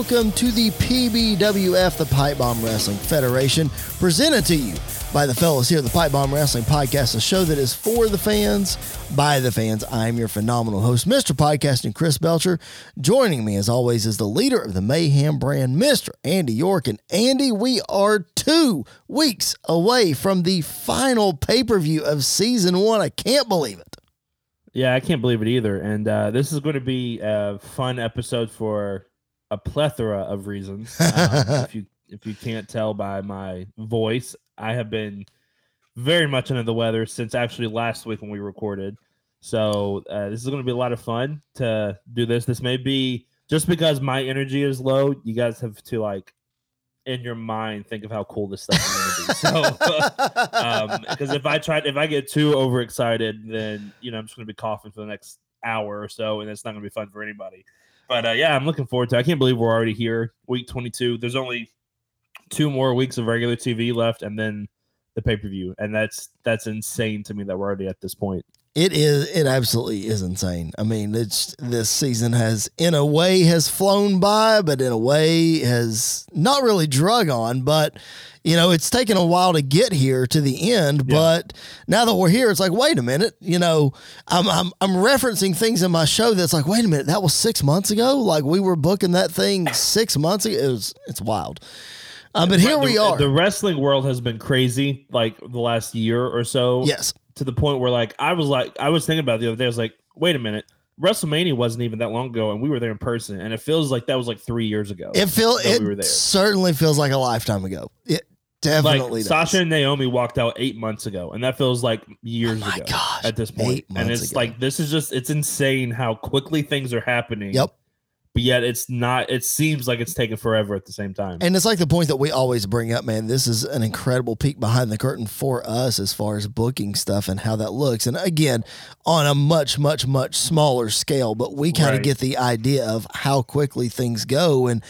welcome to the PBWF, the Pipe Bomb Wrestling Federation, presented to you by the fellows here at the Pipe Bomb Wrestling Podcast, a show that is for the fans, by the fans. I'm your phenomenal host, Mr. Podcasting Chris Belcher. Joining me, as always, is the leader of the Mayhem brand, Mr. Andy York. And Andy, we are two weeks away from the final pay per view of season one. I can't believe it. Yeah, I can't believe it either. And uh, this is going to be a fun episode for a plethora of reasons. Um, if you if you can't tell by my voice, I have been very much under the weather since actually last week when we recorded. So uh, this is going to be a lot of fun to do this. This may be just because my energy is low. You guys have to like in your mind think of how cool this stuff is going to be. So, because um, if I try, if I get too overexcited, then you know I'm just going to be coughing for the next hour or so, and it's not going to be fun for anybody. But uh, yeah, I'm looking forward to. It. I can't believe we're already here, week 22. There's only two more weeks of regular TV left, and then the pay per view, and that's that's insane to me that we're already at this point. It is. It absolutely is insane. I mean, it's this season has, in a way, has flown by, but in a way has not really drug on. But you know, it's taken a while to get here to the end. Yeah. But now that we're here, it's like, wait a minute. You know, I'm I'm I'm referencing things in my show that's like, wait a minute, that was six months ago. Like we were booking that thing six months ago. It was. It's wild. Um, but here the, we are. The wrestling world has been crazy, like the last year or so. Yes. To the point where, like, I was like, I was thinking about the other day. I was like, wait a minute. WrestleMania wasn't even that long ago, and we were there in person, and it feels like that was like three years ago. It feels it we certainly feels like a lifetime ago. It definitely like, Sasha and Naomi walked out eight months ago, and that feels like years oh ago gosh, at this point. And it's ago. like this is just it's insane how quickly things are happening. Yep but yet it's not it seems like it's taking forever at the same time. And it's like the point that we always bring up man this is an incredible peek behind the curtain for us as far as booking stuff and how that looks. And again on a much much much smaller scale but we kind of right. get the idea of how quickly things go and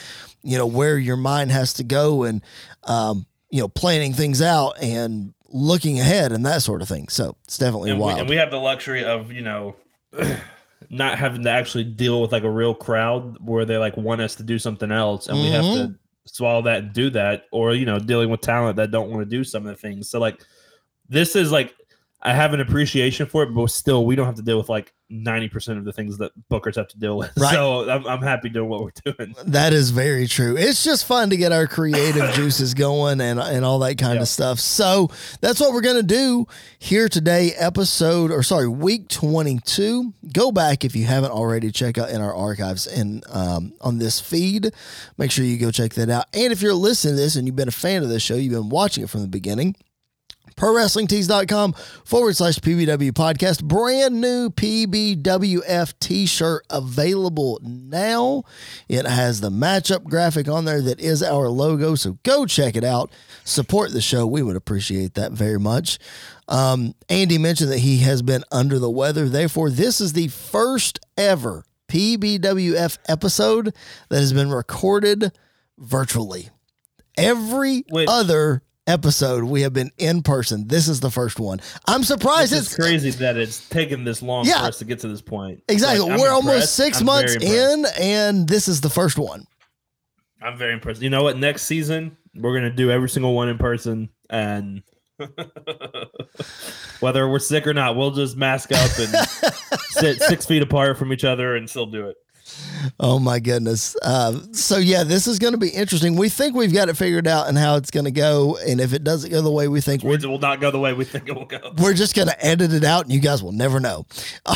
you know where your mind has to go and um, you know planning things out and looking ahead and that sort of thing. So it's definitely and wild we, and we have the luxury of you know not having to actually deal with like a real crowd where they like want us to do something else and mm-hmm. we have to mm-hmm. swallow that and do that or you know dealing with talent that don't want to do some of the things so like this is like i have an appreciation for it but still we don't have to deal with like 90% of the things that bookers have to deal with. Right. So I'm, I'm happy doing what we're doing. That is very true. It's just fun to get our creative juices going and, and all that kind yeah. of stuff. So that's what we're going to do here today, episode, or sorry, week 22. Go back if you haven't already, check out in our archives and um, on this feed. Make sure you go check that out. And if you're listening to this and you've been a fan of this show, you've been watching it from the beginning, ProWrestlingTees.com forward slash PBW podcast. Brand new PBWF t shirt available now. It has the matchup graphic on there that is our logo. So go check it out. Support the show. We would appreciate that very much. Um, Andy mentioned that he has been under the weather. Therefore, this is the first ever PBWF episode that has been recorded virtually. Every Wait. other episode we have been in person. This is the first one. I'm surprised. It's, crazy that it's taken this long yeah, for us to get to this point. Exactly. Like, We're almost 6 I'm months in, and this is the first one. I'm very impressed. You know what? Next season we're gonna do every single one in person, and whether we're sick or not, we'll just mask up and sit six feet apart from each other and still do it. Oh my goodness. Uh, so yeah, this is going to be interesting. We think we've got it figured out and how it's going to go. And if it doesn't go the way we think, it will not go the way we think it will go. We're just going to edit it out, and you guys will never know.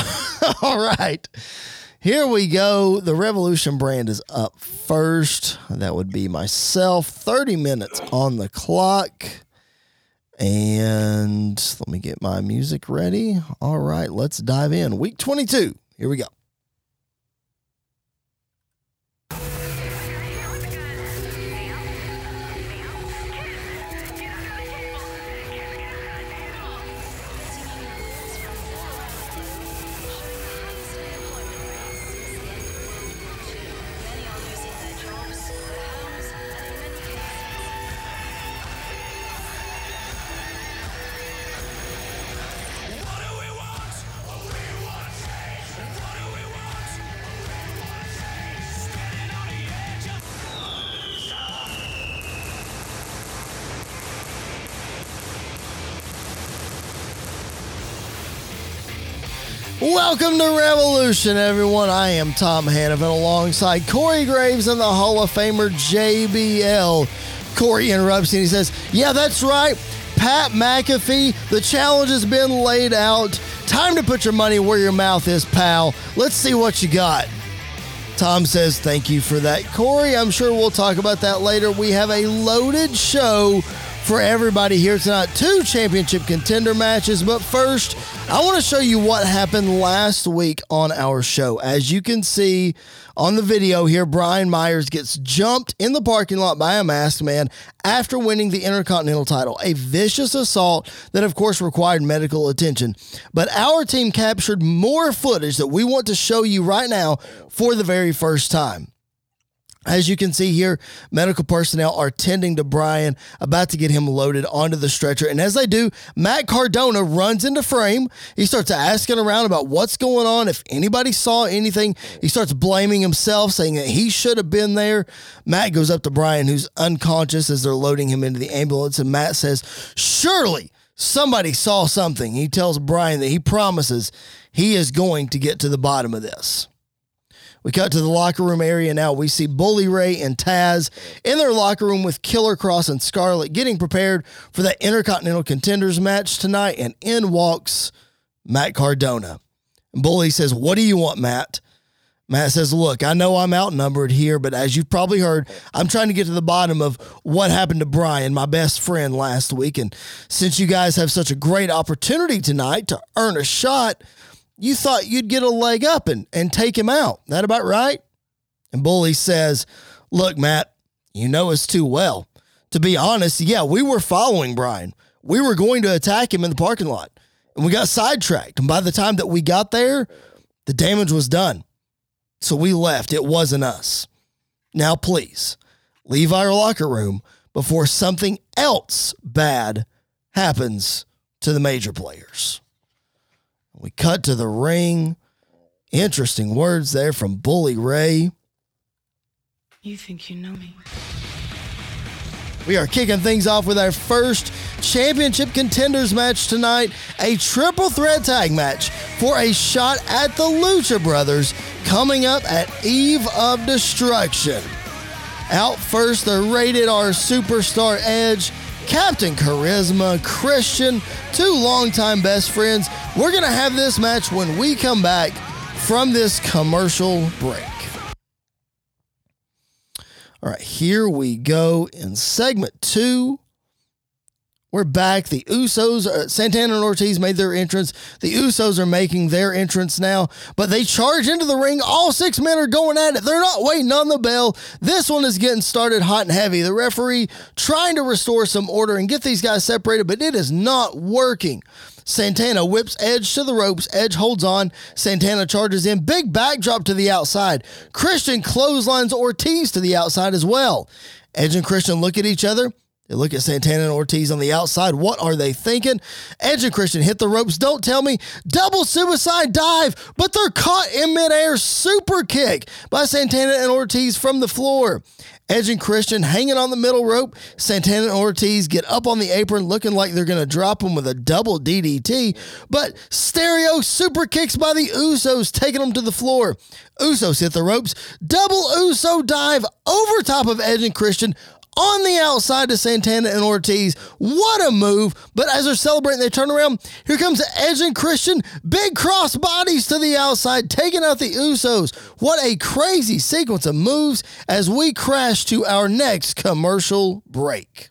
All right. Here we go. The Revolution brand is up first. That would be myself. 30 minutes on the clock. And let me get my music ready. All right, let's dive in. Week 22. Here we go. Welcome to Revolution, everyone. I am Tom Hannifan alongside Corey Graves and the Hall of Famer JBL. Corey interrupts and he says, Yeah, that's right. Pat McAfee, the challenge has been laid out. Time to put your money where your mouth is, pal. Let's see what you got. Tom says, Thank you for that, Corey. I'm sure we'll talk about that later. We have a loaded show for everybody here tonight. Two championship contender matches, but first, I want to show you what happened last week on our show. As you can see on the video here, Brian Myers gets jumped in the parking lot by a masked man after winning the Intercontinental title. A vicious assault that, of course, required medical attention. But our team captured more footage that we want to show you right now for the very first time. As you can see here, medical personnel are tending to Brian, about to get him loaded onto the stretcher. And as they do, Matt Cardona runs into frame. He starts asking around about what's going on, if anybody saw anything. He starts blaming himself, saying that he should have been there. Matt goes up to Brian, who's unconscious as they're loading him into the ambulance. And Matt says, Surely somebody saw something. He tells Brian that he promises he is going to get to the bottom of this. We cut to the locker room area now. We see Bully Ray and Taz in their locker room with Killer Kross and Scarlett getting prepared for that Intercontinental Contenders match tonight. And in walks Matt Cardona. Bully says, What do you want, Matt? Matt says, Look, I know I'm outnumbered here, but as you've probably heard, I'm trying to get to the bottom of what happened to Brian, my best friend, last week. And since you guys have such a great opportunity tonight to earn a shot, you thought you'd get a leg up and, and take him out. That about right? And Bully says, Look, Matt, you know us too well. To be honest, yeah, we were following Brian. We were going to attack him in the parking lot. And we got sidetracked. And by the time that we got there, the damage was done. So we left. It wasn't us. Now, please, leave our locker room before something else bad happens to the major players. We cut to the ring. Interesting words there from Bully Ray. You think you know me? We are kicking things off with our first championship contenders match tonight a triple threat tag match for a shot at the Lucha Brothers coming up at Eve of Destruction. Out first, the rated R superstar Edge Captain Charisma, Christian, two longtime best friends. We're going to have this match when we come back from this commercial break. All right, here we go in segment two we're back. The Usos, uh, Santana and Ortiz made their entrance. The Usos are making their entrance now, but they charge into the ring. All six men are going at it. They're not waiting on the bell. This one is getting started hot and heavy. The referee trying to restore some order and get these guys separated, but it is not working. Santana whips Edge to the ropes. Edge holds on. Santana charges in. Big backdrop to the outside. Christian clotheslines Ortiz to the outside as well. Edge and Christian look at each other. They look at Santana and Ortiz on the outside. What are they thinking? Edge and Christian hit the ropes. Don't tell me. Double suicide dive, but they're caught in midair. Super kick by Santana and Ortiz from the floor. Edge and Christian hanging on the middle rope. Santana and Ortiz get up on the apron looking like they're going to drop them with a double DDT, but stereo super kicks by the Usos, taking them to the floor. Usos hit the ropes. Double Uso dive over top of Edge and Christian on the outside to Santana and Ortiz. What a move. But as they're celebrating, they turn around. Here comes Edge and Christian. Big cross bodies to the outside, taking out the Usos. What a crazy sequence of moves as we crash to our next commercial break.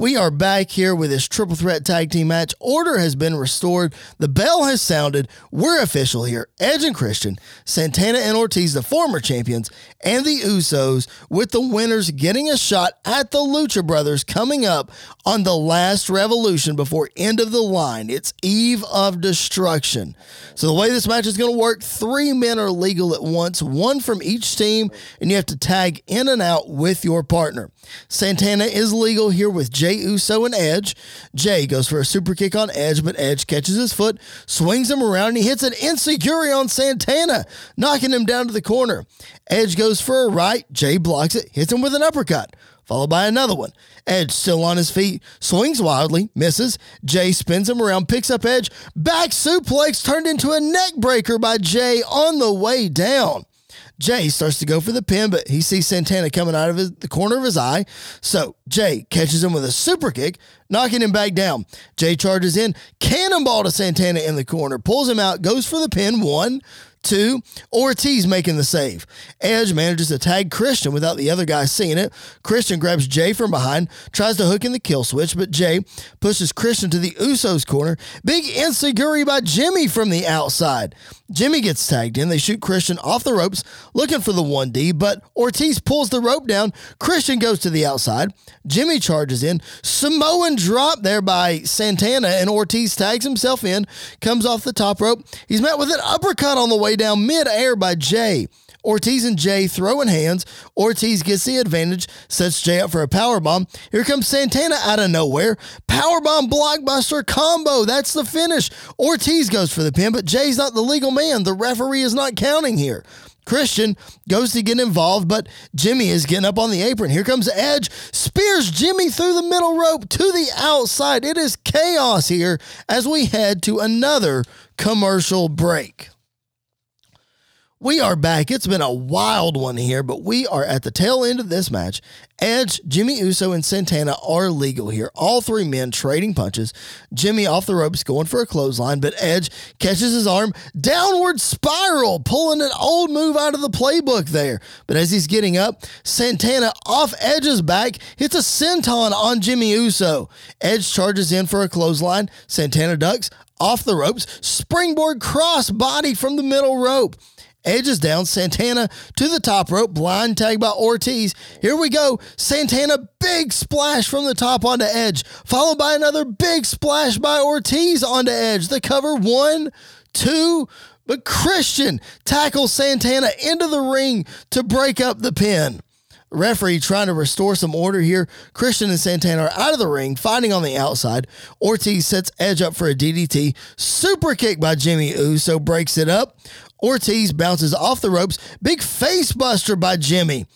We are back here with this triple threat tag team match. Order has been restored. The bell has sounded. We're official here. Edge and Christian, Santana and Ortiz, the former champions, and the Usos, with the winners getting a shot at the Lucha Brothers coming up on the last revolution before end of the line. It's Eve of Destruction. So the way this match is going to work, three men are legal at once, one from each team, and you have to tag in and out with your partner. Santana is legal here with Jay Uso and Edge. Jay goes for a super kick on Edge, but Edge catches his foot, swings him around, and he hits an enzuigiri on Santana, knocking him down to the corner. Edge goes for a right, Jay blocks it, hits him with an uppercut followed by another one. Edge still on his feet, swings wildly, misses. Jay spins him around, picks up Edge, back suplex turned into a neck breaker by Jay on the way down. Jay starts to go for the pin, but he sees Santana coming out of his, the corner of his eye. So Jay catches him with a super kick, knocking him back down. Jay charges in, cannonball to Santana in the corner, pulls him out, goes for the pin. One, Two, Ortiz making the save. Edge manages to tag Christian without the other guy seeing it. Christian grabs Jay from behind, tries to hook in the kill switch, but Jay pushes Christian to the Usos corner. Big enzuigiri by Jimmy from the outside. Jimmy gets tagged in. They shoot Christian off the ropes, looking for the 1D, but Ortiz pulls the rope down. Christian goes to the outside. Jimmy charges in. Samoan drop there by Santana, and Ortiz tags himself in, comes off the top rope. He's met with an uppercut on the way down mid-air by Jay. Ortiz and Jay throwing hands. Ortiz gets the advantage, sets Jay up for a power bomb. Here comes Santana out of nowhere. Power bomb blockbuster combo. That's the finish. Ortiz goes for the pin, but Jay's not the legal man. The referee is not counting here. Christian goes to get involved, but Jimmy is getting up on the apron. Here comes Edge, spears Jimmy through the middle rope to the outside. It is chaos here as we head to another commercial break. We are back. It's been a wild one here, but we are at the tail end of this match. Edge, Jimmy Uso, and Santana are legal here. All three men trading punches. Jimmy off the ropes going for a clothesline, but Edge catches his arm, downward spiral, pulling an old move out of the playbook there. But as he's getting up, Santana off Edge's back hits a senton on Jimmy Uso. Edge charges in for a clothesline. Santana ducks off the ropes, springboard cross body from the middle rope. Edge is down. Santana to the top rope. Blind tag by Ortiz. Here we go. Santana, big splash from the top onto Edge, followed by another big splash by Ortiz onto Edge. The cover one, two, but Christian tackles Santana into the ring to break up the pin. Referee trying to restore some order here. Christian and Santana are out of the ring, fighting on the outside. Ortiz sets Edge up for a DDT. Super kick by Jimmy Uso breaks it up. Ortiz bounces off the ropes. Big face buster by Jimmy.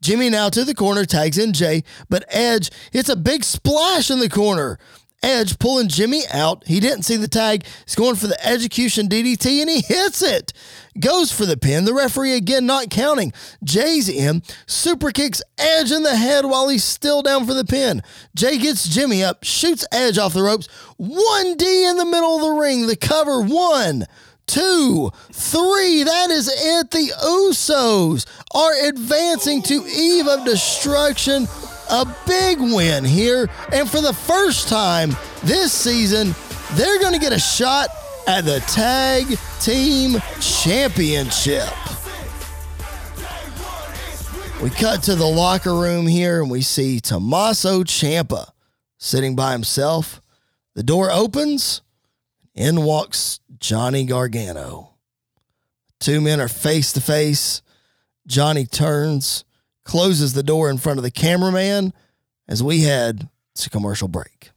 Jimmy now to the corner, tags in Jay, but Edge hits a big splash in the corner. Edge pulling Jimmy out. He didn't see the tag. He's going for the execution DDT and he hits it. Goes for the pin. The referee again not counting. Jay's in. Super kicks Edge in the head while he's still down for the pin. Jay gets Jimmy up, shoots Edge off the ropes. 1D in the middle of the ring. The cover one two, three. That is it. The Usos are advancing to Eve of Destruction. A big win here. And for the first time this season, they're going to get a shot at the Tag Team Championship. We cut to the locker room here and we see Tommaso Ciampa sitting by himself. The door opens. In walks Johnny Gargano. Two men are face to face. Johnny turns, closes the door in front of the cameraman as we head to commercial break.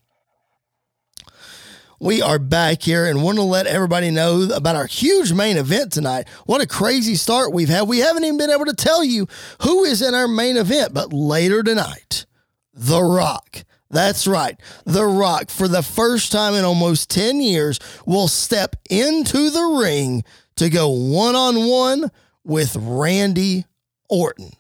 We are back here and want to let everybody know about our huge main event tonight. What a crazy start we've had. We haven't even been able to tell you who is in our main event, but later tonight, The Rock that's right. The Rock, for the first time in almost 10 years, will step into the ring to go one on one with Randy Orton.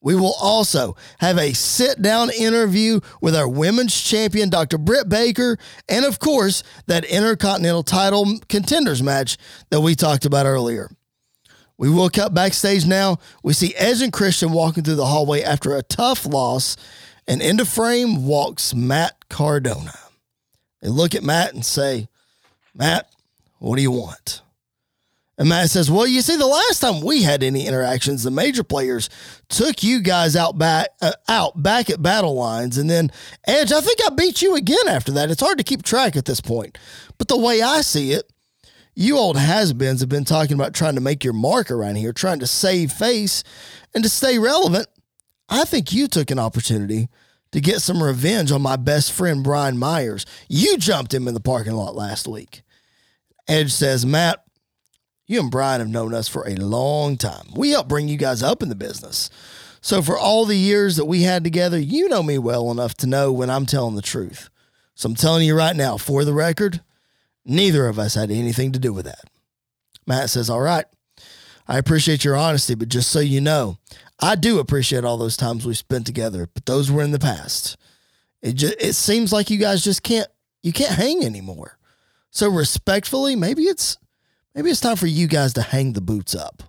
We will also have a sit down interview with our women's champion, Dr. Britt Baker, and of course, that Intercontinental title contenders match that we talked about earlier. We will cut backstage now. We see Edge and Christian walking through the hallway after a tough loss and into frame walks Matt Cardona. They look at Matt and say, Matt, what do you want? And Matt says, Well, you see, the last time we had any interactions, the major players took you guys out back uh, out back at battle lines, and then Edge, I think I beat you again after that. It's hard to keep track at this point. But the way I see it, you old has-beens have been talking about trying to make your mark around here, trying to save face and to stay relevant. I think you took an opportunity to get some revenge on my best friend, Brian Myers. You jumped him in the parking lot last week. Edge says, Matt, you and Brian have known us for a long time. We helped bring you guys up in the business. So, for all the years that we had together, you know me well enough to know when I'm telling the truth. So, I'm telling you right now, for the record, neither of us had anything to do with that. Matt says, All right, I appreciate your honesty, but just so you know, I do appreciate all those times we spent together, but those were in the past. It just, it seems like you guys just can't you can't hang anymore. So respectfully, maybe it's maybe it's time for you guys to hang the boots up.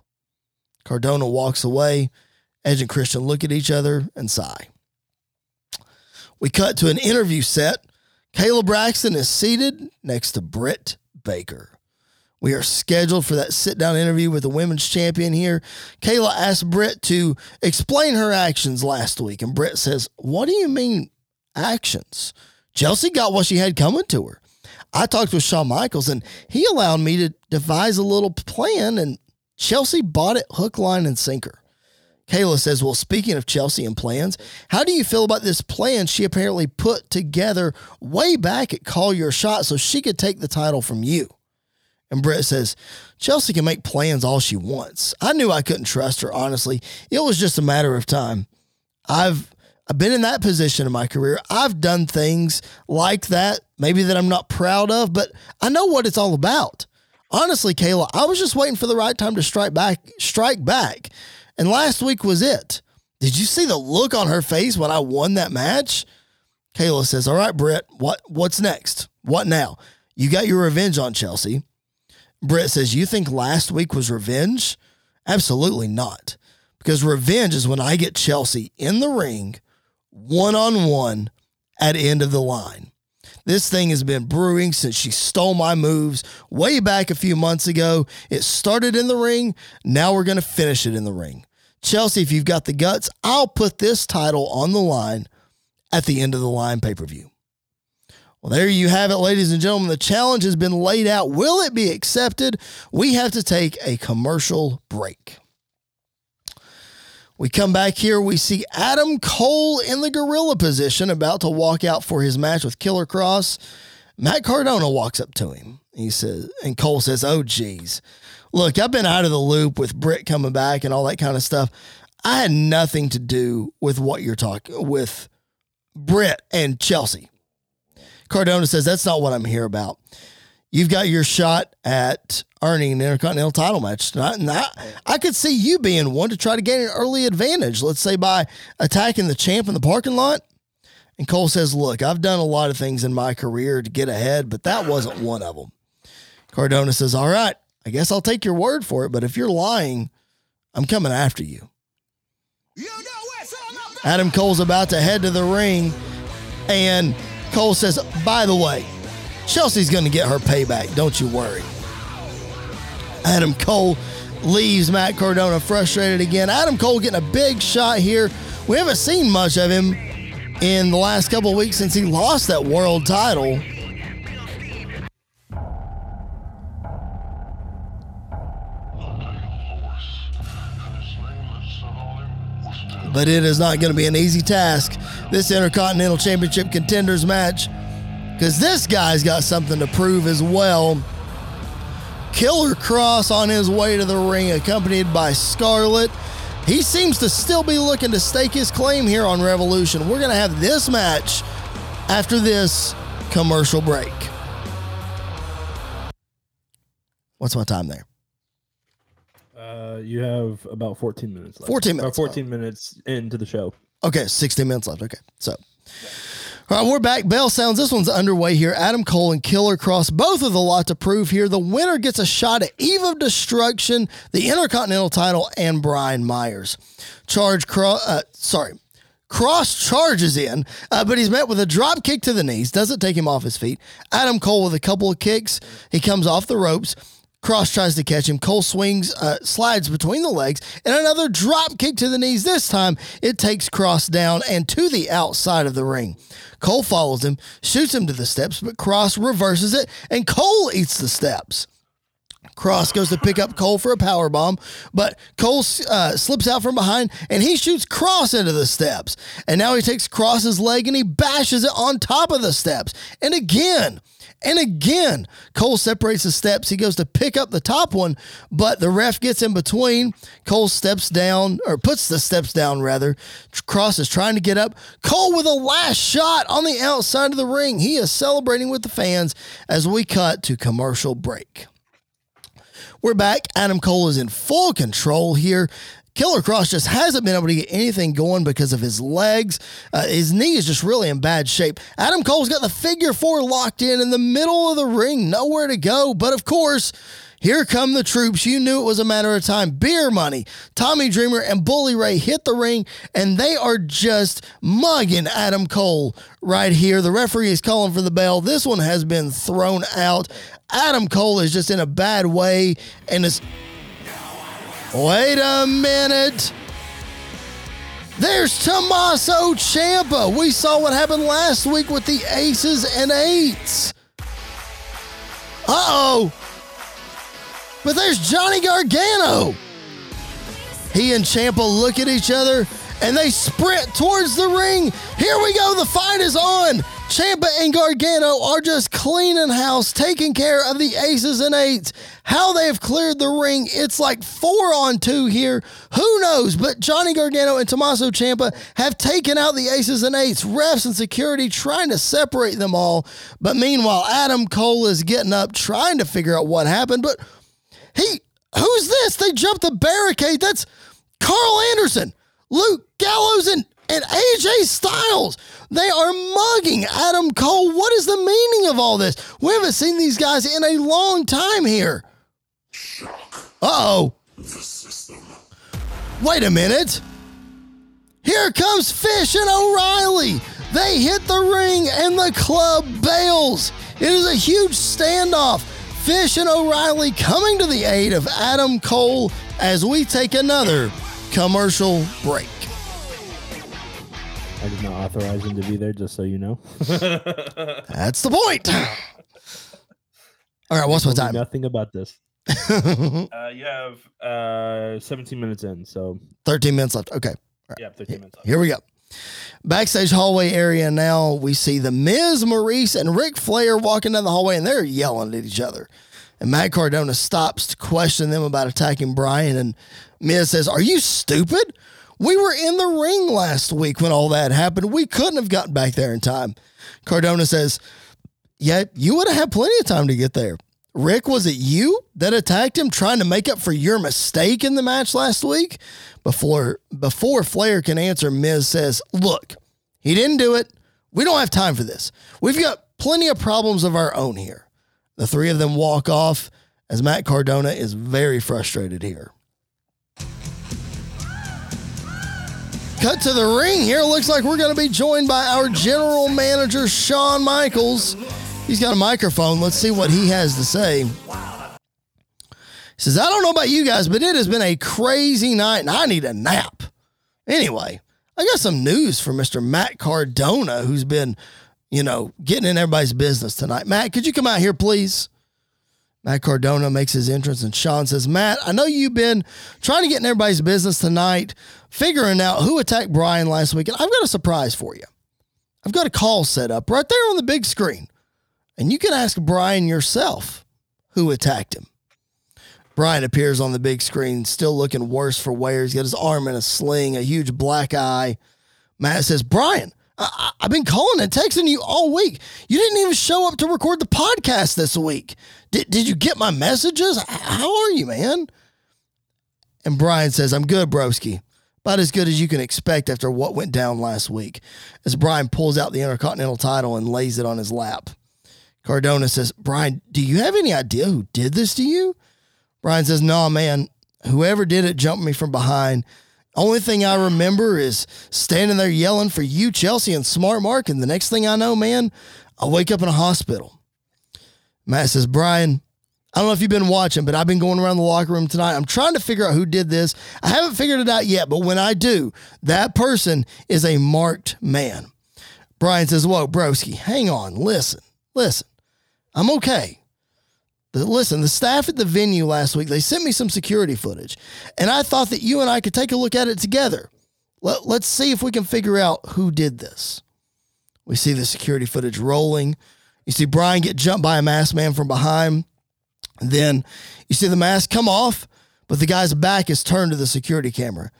Cardona walks away. Edge and Christian look at each other and sigh. We cut to an interview set. Kayla Braxton is seated next to Britt Baker. We are scheduled for that sit down interview with the women's champion here. Kayla asked Britt to explain her actions last week, and Britt says, What do you mean actions? Chelsea got what she had coming to her. I talked with Shawn Michaels, and he allowed me to devise a little plan, and Chelsea bought it hook, line, and sinker. Kayla says, Well, speaking of Chelsea and plans, how do you feel about this plan she apparently put together way back at Call Your Shot so she could take the title from you? And Britt says, Chelsea can make plans all she wants. I knew I couldn't trust her, honestly. It was just a matter of time. I've I've been in that position in my career. I've done things like that, maybe that I'm not proud of, but I know what it's all about. Honestly, Kayla, I was just waiting for the right time to strike back, strike back. And last week was it. Did you see the look on her face when I won that match? Kayla says, All right, Britt, what what's next? What now? You got your revenge on Chelsea. Britt says, You think last week was revenge? Absolutely not. Because revenge is when I get Chelsea in the ring, one on one, at end of the line. This thing has been brewing since she stole my moves way back a few months ago. It started in the ring. Now we're going to finish it in the ring. Chelsea, if you've got the guts, I'll put this title on the line at the end of the line pay per view. Well, there you have it, ladies and gentlemen. The challenge has been laid out. Will it be accepted? We have to take a commercial break. We come back here. We see Adam Cole in the gorilla position, about to walk out for his match with Killer Kross. Matt Cardona walks up to him. He says, and Cole says, Oh, geez. Look, I've been out of the loop with Britt coming back and all that kind of stuff. I had nothing to do with what you're talking with Britt and Chelsea. Cardona says, That's not what I'm here about. You've got your shot at earning an Intercontinental title match tonight. And I, I could see you being one to try to gain an early advantage, let's say by attacking the champ in the parking lot. And Cole says, Look, I've done a lot of things in my career to get ahead, but that wasn't one of them. Cardona says, All right, I guess I'll take your word for it, but if you're lying, I'm coming after you. Adam Cole's about to head to the ring, and Cole says, by the way, Chelsea's going to get her payback. Don't you worry. Adam Cole leaves Matt Cardona frustrated again. Adam Cole getting a big shot here. We haven't seen much of him in the last couple weeks since he lost that world title. But it is not going to be an easy task this Intercontinental Championship contenders match because this guy's got something to prove as well. Killer Kross on his way to the ring, accompanied by Scarlett. He seems to still be looking to stake his claim here on Revolution. We're going to have this match after this commercial break. What's my time there? Uh, you have about 14 minutes left. 14 Or minutes 14 minutes into the show. Okay, 16 minutes left. Okay, so. All right, we're back. Bell sounds. This one's underway here. Adam Cole and Killer Kross, both of the lot to prove here. The winner gets a shot at Eve of Destruction, the Intercontinental title, and Brian Myers. Charge Kross, uh, sorry, Kross charges in, uh, but he's met with a drop kick to the knees. Doesn't take him off his feet. Adam Cole with a couple of kicks. He comes off the ropes. Kross tries to catch him. Cole swings, uh, slides between the legs, and another drop kick to the knees. This time, it takes Kross down and to the outside of the ring. Cole follows him, shoots him to the steps, but Kross reverses it, and Cole eats the steps. Kross goes to pick up Cole for a power bomb, but Cole uh, slips out from behind and he shoots Kross into the steps. And now he takes Kross's leg and he bashes it on top of the steps. And again, and again, Cole separates the steps. He goes to pick up the top one, but the ref gets in between. Cole steps down, or puts the steps down, rather. Kross is trying to get up. Cole with a last shot on the outside of the ring. He is celebrating with the fans as we cut to commercial break. We're back. Adam Cole is in full control here. Killer Kross just hasn't been able to get anything going because of his legs. Uh, his knee is just really in bad shape. Adam Cole's got the figure four locked in in the middle of the ring, nowhere to go. But of course, here come the troops. You knew it was a matter of time. Beer Money, Tommy Dreamer, and Bully Ray hit the ring, and they are just mugging Adam Cole right here. The referee is calling for the bell. This one has been thrown out. Adam Cole is just in a bad way, and is. Wait a minute. There's Tommaso Ciampa. We saw what happened last week with the aces and eights. Uh oh. But there's Johnny Gargano. He and Ciampa look at each other and they sprint towards the ring. Here we go. The fight is on. Ciampa and Gargano are just cleaning house, taking care of the aces and eights. How they have cleared the ring, it's like four on two here. Who knows? But Johnny Gargano and Tommaso Ciampa have taken out the aces and eights. Refs and security trying to separate them all. But meanwhile, Adam Cole is getting up, trying to figure out what happened. But he, who's this? They jumped the barricade. That's Karl Anderson, Luke Gallows, and, and AJ Styles. They are mugging Adam Cole. What is the meaning of all this? We haven't seen these guys in a long time here. Uh oh. Wait a minute. Here comes Fish and O'Reilly. They hit the ring and the club bails. It is a huge standoff. Fish and O'Reilly coming to the aid of Adam Cole as we take another commercial break. I did not authorize him to be there, just so you know. That's the point. All right, what's my time? Nothing about this. Uh, you have uh, 17 minutes in, so 13 minutes left. Okay. yeah, 13 minutes left. Here we go. Backstage hallway area now, we see the Miz, Maurice, and Ric Flair walking down the hallway, and they're yelling at each other. And Matt Cardona stops to question them about attacking Brian, and Miz says, Are you stupid? We were in the ring last week when all that happened. We couldn't have gotten back there in time. Cardona says, Yeah, you would have had plenty of time to get there. Ric, was it you that attacked him trying to make up for your mistake in the match last week? Before before Flair can answer, Miz says, Look, he didn't do it. We don't have time for this. We've got plenty of problems of our own here. The three of them walk off as Matt Cardona is very frustrated here. Cut to the ring here. Looks like we're going to be joined by our general manager, Shawn Michaels. He's got a microphone. Let's see what he has to say. He says, I don't know about you guys, but it has been a crazy night and I need a nap. Anyway, I got some news for Mr. Matt Cardona, who's been, you know, getting in everybody's business tonight. Matt, could you come out here, please? Matt Cardona makes his entrance, and Shawn says, Matt, I know you've been trying to get in everybody's business tonight, figuring out who attacked Brian last week, and I've got a surprise for you. I've got a call set up right there on the big screen, and you can ask Brian yourself who attacked him. Brian appears on the big screen, still looking worse for wear. He's got his arm in a sling, a huge black eye. Matt says, Brian, I- I've been calling and texting you all week. You didn't even show up to record the podcast this week. Did, did you get my messages? How are you, man? And Brian says, I'm good, broski. About as good as you can expect after what went down last week. As Brian pulls out the Intercontinental title and lays it on his lap. Cardona says, Brian, do you have any idea who did this to you? Brian says, No, man. Whoever did it jumped me from behind. Only thing I remember is standing there yelling for you, Chelsea, and Smart Mark. And the next thing I know, man, I wake up in a hospital. Matt says, Brian, I don't know if you've been watching, but I've been going around the locker room tonight. I'm trying to figure out who did this. I haven't figured it out yet, but when I do, that person is a marked man. Brian says, Whoa, broski, hang on, listen, listen. I'm okay. The, listen, the staff at the venue last week, they sent me some security footage, and I thought that you and I could take a look at it together. Let, let's see if we can figure out who did this. We see the security footage rolling. You see Brian get jumped by a masked man from behind. Then you see the mask come off, but the guy's back is turned to the security camera.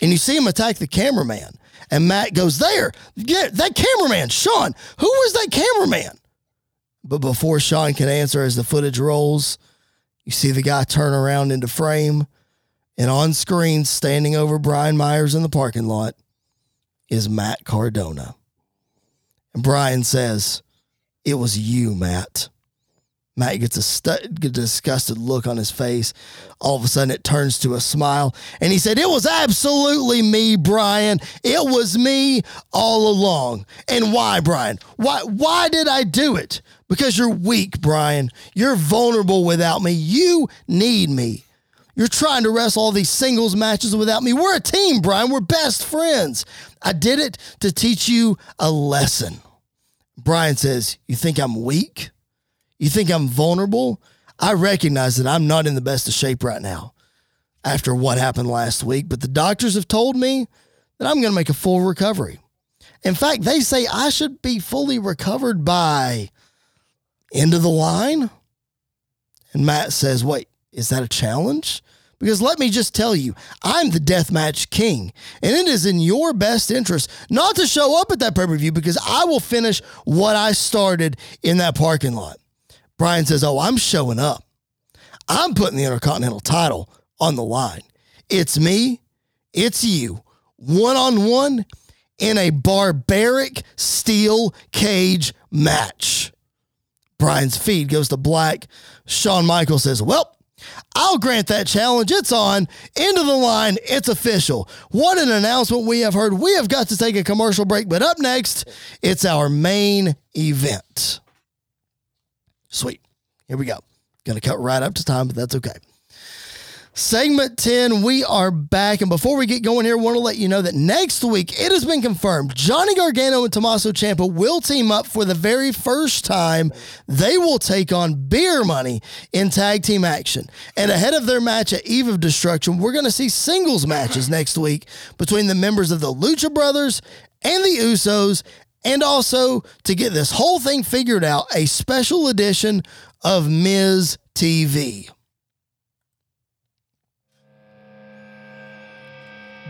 And you see him attack the cameraman. And Matt goes, There, get that cameraman, Shawn, Who was that cameraman? But before Shawn can answer as the footage rolls, you see the guy turn around into frame. And on screen, standing over Brian Myers in the parking lot, is Matt Cardona. And Brian says, It was you, Matt. Matt gets a, a disgusted look on his face. All of a sudden, it turns to a smile. And he said, It was absolutely me, Brian. It was me all along. And why, Brian? Why, why did I do it? Because you're weak, Brian. You're vulnerable without me. You need me. You're trying to wrestle all these singles matches without me. We're a team, Brian. We're best friends. I did it to teach you a lesson. Brian says, You think I'm weak? You think I'm vulnerable? I recognize that I'm not in the best of shape right now after what happened last week, but the doctors have told me that I'm going to make a full recovery. In fact, they say I should be fully recovered by end of the line. And Matt says, Wait, is that a challenge? Because let me just tell you, I'm the deathmatch king, and it is in your best interest not to show up at that pay per view because I will finish what I started in that parking lot. Brian says, Oh, I'm showing up. I'm putting the Intercontinental title on the line. It's me, it's you, one on one in a barbaric steel cage match. Brian's feed goes to black. Shawn Michaels says, Well, I'll grant that challenge. It's on. End of the line. It's official. What an announcement we have heard. We have got to take a commercial break, but up next, it's our main event. Sweet. Here we go. Gonna cut right up to time, but that's okay. Segment 10, we are back. And before we get going here, I want to let you know that next week it has been confirmed Johnny Gargano and Tommaso Ciampa will team up for the very first time. They will take on Beer Money in tag team action. And ahead of their match at Eve of Destruction, we're going to see singles matches next week between the members of the Lucha Brothers and the Usos. And also, to get this whole thing figured out, a special edition of Miz TV.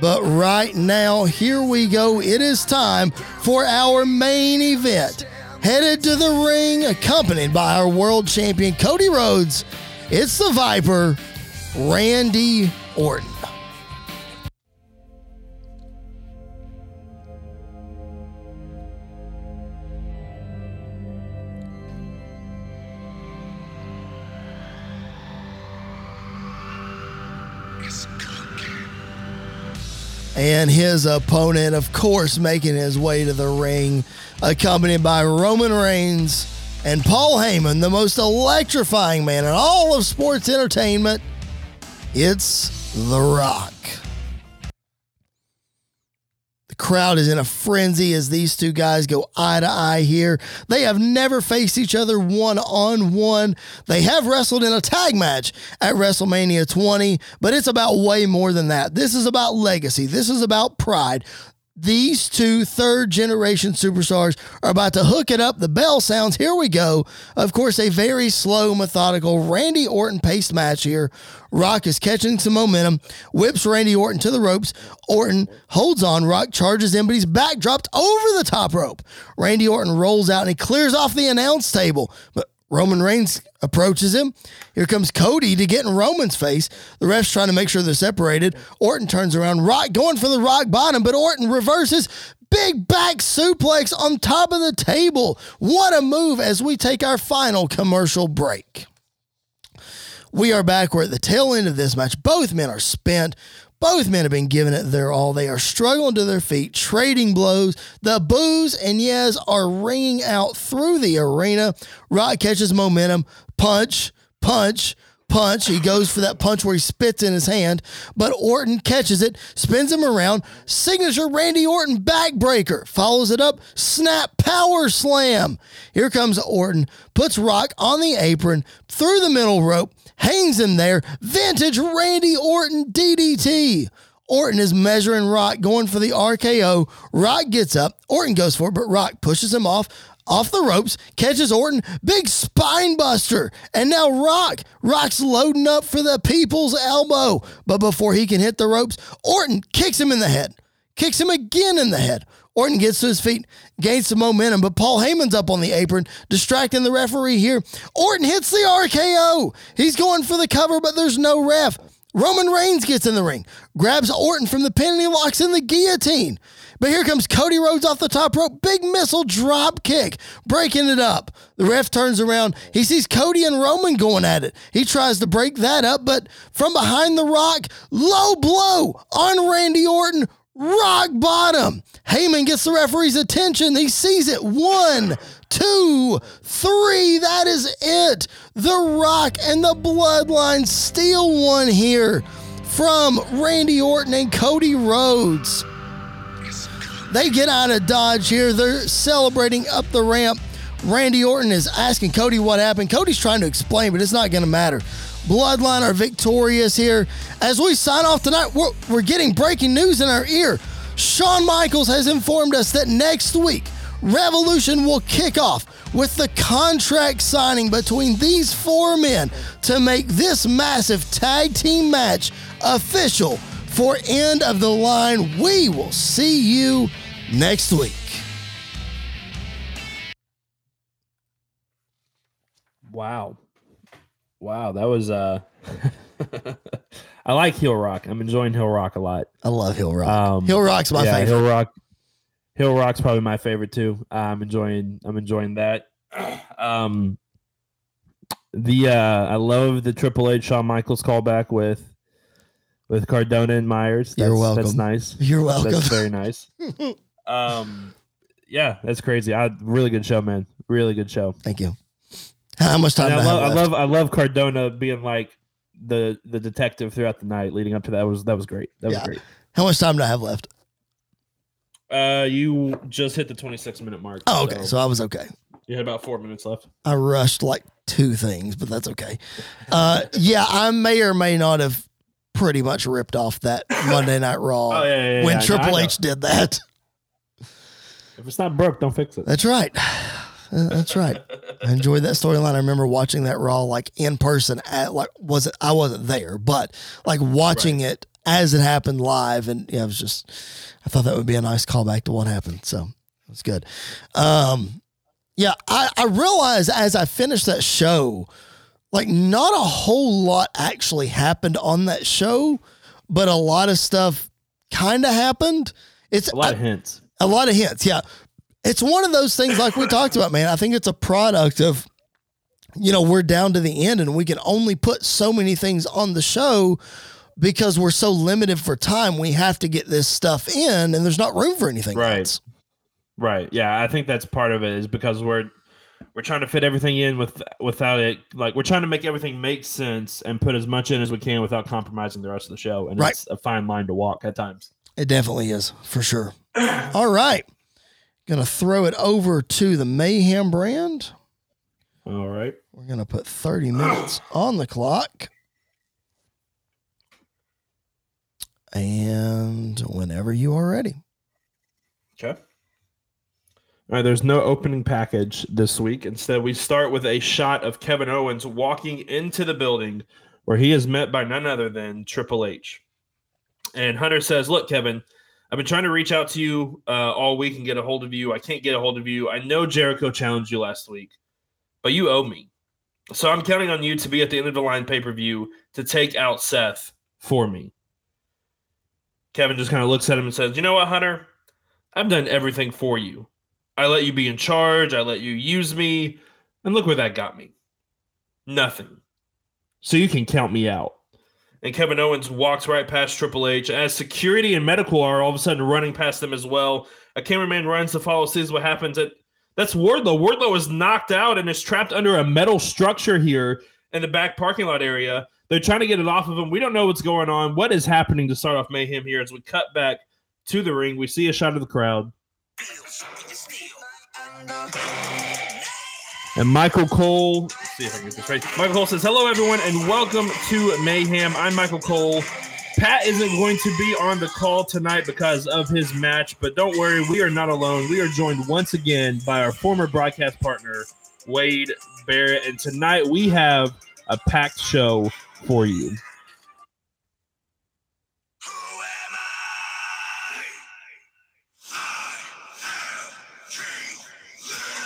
But right now, here we go. It is time for our main event. Headed to the ring, accompanied by our world champion Cody Rhodes. It's the Viper, Randy Orton. And his opponent, of course, making his way to the ring, accompanied by Roman Reigns and Paul Heyman, the most electrifying man in all of sports entertainment. It's The Rock. Crowd is in a frenzy as these two guys go eye to eye here. They have never faced each other one on one. They have wrestled in a tag match at WrestleMania 20, but it's about way more than that. This is about legacy, this is about pride. These two third generation superstars are about to hook it up. The bell sounds. Here we go. Of course, a very slow, methodical Randy Orton pace match here. Rock is catching some momentum, whips Randy Orton to the ropes. Orton holds on. Rock charges in, but he's backdropped over the top rope. Randy Orton rolls out and he clears off the announce table. But Roman Reigns approaches him. Here comes Cody to get in Roman's face. The ref's trying to make sure they're separated. Orton turns around, Rock going for the rock bottom, but Orton reverses. Big back suplex on top of the table. What a move as we take our final commercial break. We are back. We're at the tail end of this match. Both men are spent. Both men have been giving it their all. They are struggling to their feet, trading blows. The boos and yes are ringing out through the arena. Rock catches momentum, punch, punch. Punch. He goes for that punch where he spits in his hand, but Orton catches it, spins him around. Signature Randy Orton backbreaker. Follows it up, snap power slam. Here comes Orton, puts Rock on the apron, through the middle rope, hangs him there. Vintage Randy Orton DDT. Orton is measuring Rock, going for the RKO. Rock gets up. Orton goes for it, but Rock pushes him off off the ropes, catches Orton, big spine buster. And now Rock, Rock's loading up for the people's elbow. But before he can hit the ropes, Orton kicks him in the head, kicks him again in the head. Orton gets to his feet, gains some momentum, but Paul Heyman's up on the apron, distracting the referee here. Orton hits the RKO. He's going for the cover, but there's no ref. Roman Reigns gets in the ring, grabs Orton from the pin, and he locks in the guillotine. But here comes Cody Rhodes off the top rope. Big missile drop kick, breaking it up. The ref turns around. He sees Cody and Roman going at it. He tries to break that up, but from behind the rock, low blow on Randy Orton. Rock bottom. Heyman gets the referee's attention. He sees it. One, two, three. That is it. The Rock and the Bloodline steal one here from Randy Orton and Cody Rhodes. They get out of Dodge here. They're celebrating up the ramp. Randy Orton is asking Cody what happened. Cody's trying to explain, but it's not going to matter. Bloodline are victorious here. As we sign off tonight, we're, we're getting breaking news in our ear. Shawn Michaels has informed us that next week, Revolution will kick off with the contract signing between these four men to make this massive tag team match official for end of the line. We will see you next week. Wow. Wow, that was uh I like Hill Rock. I'm enjoying Hill Rock a lot. I love Hill Rock. Um, Hill Rock's my yeah, favorite. Hill Rock Hill Rock's probably my favorite too. I'm enjoying I'm enjoying that. Um the uh I love the Triple H Shawn Michaels callback with with Cardona and Myers. That's, You're welcome. That's nice. You're welcome. That's very nice. um yeah, that's crazy. I really good show, man. Really good show. Thank you. How much time I I love, I love, I love Cardona being like the the detective throughout the night, leading up to that was that was great. That was Yeah. great. How much time do I have left? Uh, you just hit the twenty six minute mark. Oh, okay. So I was okay. you had about four minutes left. I rushed like two things, but that's okay. Uh, yeah, I may or may not have pretty much ripped off that Monday Night Raw Oh yeah, yeah, when Triple know. H did that. If it's not broke, don't fix it. That's right. That's right. I enjoyed that storyline. I remember watching that Raw like in person at like was it I wasn't there, but like watching it as it happened live and yeah, it was just I thought that would be a nice callback to what happened. So it was good. Um yeah, I, I realized as I finished that show, like not a whole lot actually happened on that show, but a lot of stuff kind of happened. It's A lot I- of hints. A lot of hints. Yeah. It's one of those things like we talked about, man. I think it's a product of, you know, we're down to the end and we can only put so many things on the show because we're so limited for time. We have to get this stuff in and there's not room for anything Right. else. Right. Yeah, I think that's part of it is because we're we're trying to fit everything in with without it like we're trying to make everything make sense and put as much in as we can without compromising the rest of the show. And Right. it's a fine line to walk at times. It definitely is for sure. All right. Gonna throw it over to the Mayhem brand. All right. We're gonna put 30 minutes on the clock. And whenever you are ready. Okay. All right, there's no opening package this week. Instead, we start with a shot of Kevin Owens walking into the building where he is met by none other than Triple H. And Hunter says, Look, Kevin, I've been trying to reach out to you uh, all week and get a hold of you. I can't get a hold of you. I know Jericho challenged you last week, but you owe me. So I'm counting on you to be at the end of the line pay per view to take out Seth for me. Kevin just kind of looks at him and says, You know what, Hunter? I've done everything for you. I let you be in charge. I let you use me. And look where that got me. Nothing. So you can count me out. And Kevin Owens walks right past Triple H as security and medical are all of a sudden running past them as well. A cameraman runs to follow, sees what happens. It, that's Wardlow. Wardlow is knocked out and is trapped under a metal structure here. in the back parking lot area. They're trying to get it off of him. We don't know what's going on. What is happening to start off mayhem here? As we cut back to the ring, we see a shot of the crowd. And Michael Cole, see if I can get this right. Michael Cole says, Hello, everyone, and welcome to Mayhem. I'm Michael Cole. Pat isn't going to be on the call tonight because of his match, but don't worry, we are not alone. We are joined once again by our former broadcast partner, Wade Barrett. And tonight we have a packed show for you.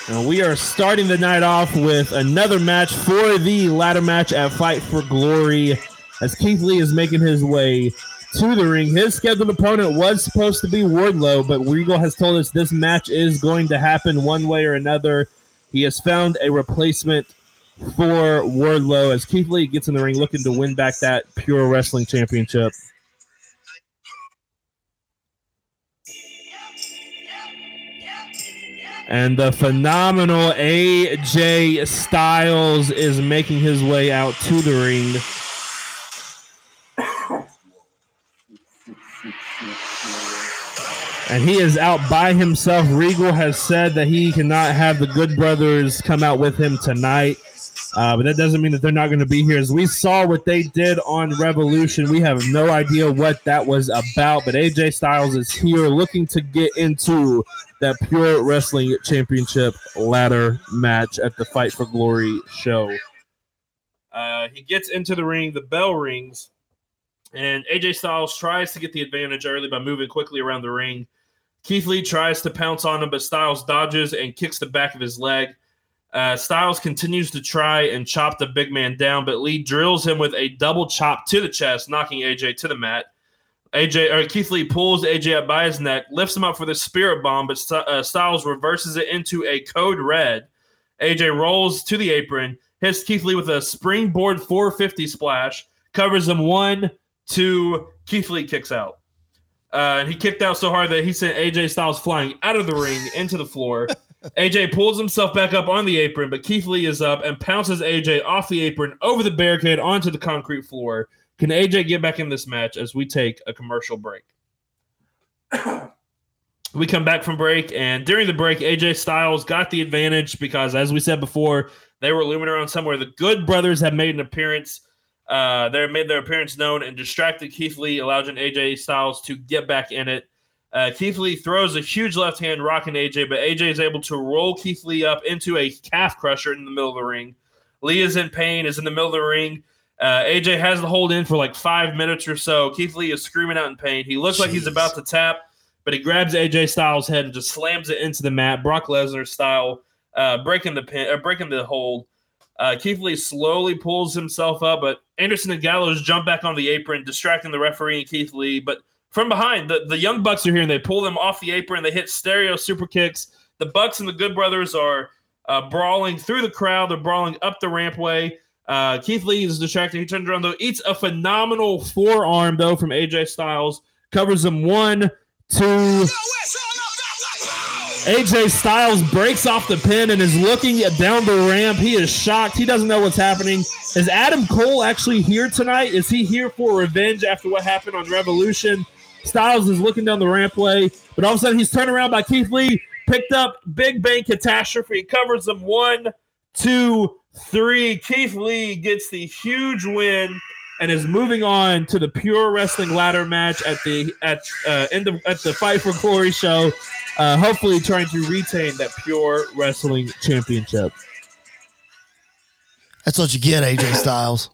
And we are starting the night off with another match for the ladder match at Fight for Glory as Keith Lee is making his way to the ring. His scheduled opponent was supposed to be Wardlow, but Regal has told us this match is going to happen one way or another. He has found a replacement for Wardlow as Keith Lee gets in the ring looking to win back that Pure Wrestling Championship. And the phenomenal AJ Styles is making his way out to the ring. And he is out by himself. Regal has said that he cannot have the Good Brothers come out with him tonight. Uh, but that doesn't mean that they're not going to be here. As we saw what they did on Revolution, we have no idea what that was about. But AJ Styles is here looking to get into that Pure Wrestling Championship ladder match at the Fight for Glory show. Uh, he gets into the ring, the bell rings, and AJ Styles tries to get the advantage early by moving quickly around the ring. Keith Lee tries to pounce on him, but Styles dodges and kicks the back of his leg. Uh, Styles continues to try and chop the big man down, but Lee drills him with a double chop to the chest, knocking AJ to the mat. AJ or Keith Lee pulls AJ up by his neck, lifts him up for the spirit bomb, but uh, Styles reverses it into a code red. AJ rolls to the apron, hits Keith Lee with a springboard 450 splash, covers him one, two. Keith Lee kicks out. Uh, and he kicked out so hard that he sent AJ Styles flying out of the ring into the floor. AJ pulls himself back up on the apron, but Keith Lee is up and pounces AJ off the apron over the barricade onto the concrete floor. Can AJ get back in this match as we take a commercial break? we come back from break, and during the break, AJ Styles got the advantage because, as we said before, they were looming around somewhere. The Good Brothers have made an appearance. Uh, they made their appearance known and distracted Keith Lee, allowing AJ Styles to get back in it. Uh, Keith Lee throws a huge left hand, rocking AJ, but AJ is able to roll Keith Lee up into a calf crusher in the middle of the ring. Lee is in pain, is in the middle of the ring. Uh, AJ has the hold in for like five minutes or so. Keith Lee is screaming out in pain. He looks Jeez. like he's about to tap, but he grabs AJ Styles' head and just slams it into the mat, Brock Lesnar style, uh, breaking the pin, uh, breaking the hold. Uh, Keith Lee slowly pulls himself up, but Anderson and Gallows jump back on the apron, distracting the referee and Keith Lee. But from behind. The, the Young Bucks are here and they pull them off the apron. They hit stereo super kicks. The Bucks and the Good Brothers are uh, brawling through the crowd. They're brawling up the rampway. Uh, Keith Lee is distracted. He turns around though, eats a phenomenal forearm though from AJ Styles. Covers him one, two. AJ Styles breaks off the pin and is looking down the ramp. He is shocked. He doesn't know what's happening. Is Adam Cole actually here tonight? Is he here for revenge after what happened on Revolution? Styles is looking down the rampway, but all of a sudden he's turned around by Keith Lee, picked up Big Bang Catastrophe, covers them one, two, three. Keith Lee gets the huge win and is moving on to the Pure Wrestling Ladder match at the at uh, end of at the Fight for Glory show. Uh, hopefully, trying to retain that Pure Wrestling Championship. That's what you get, AJ Styles.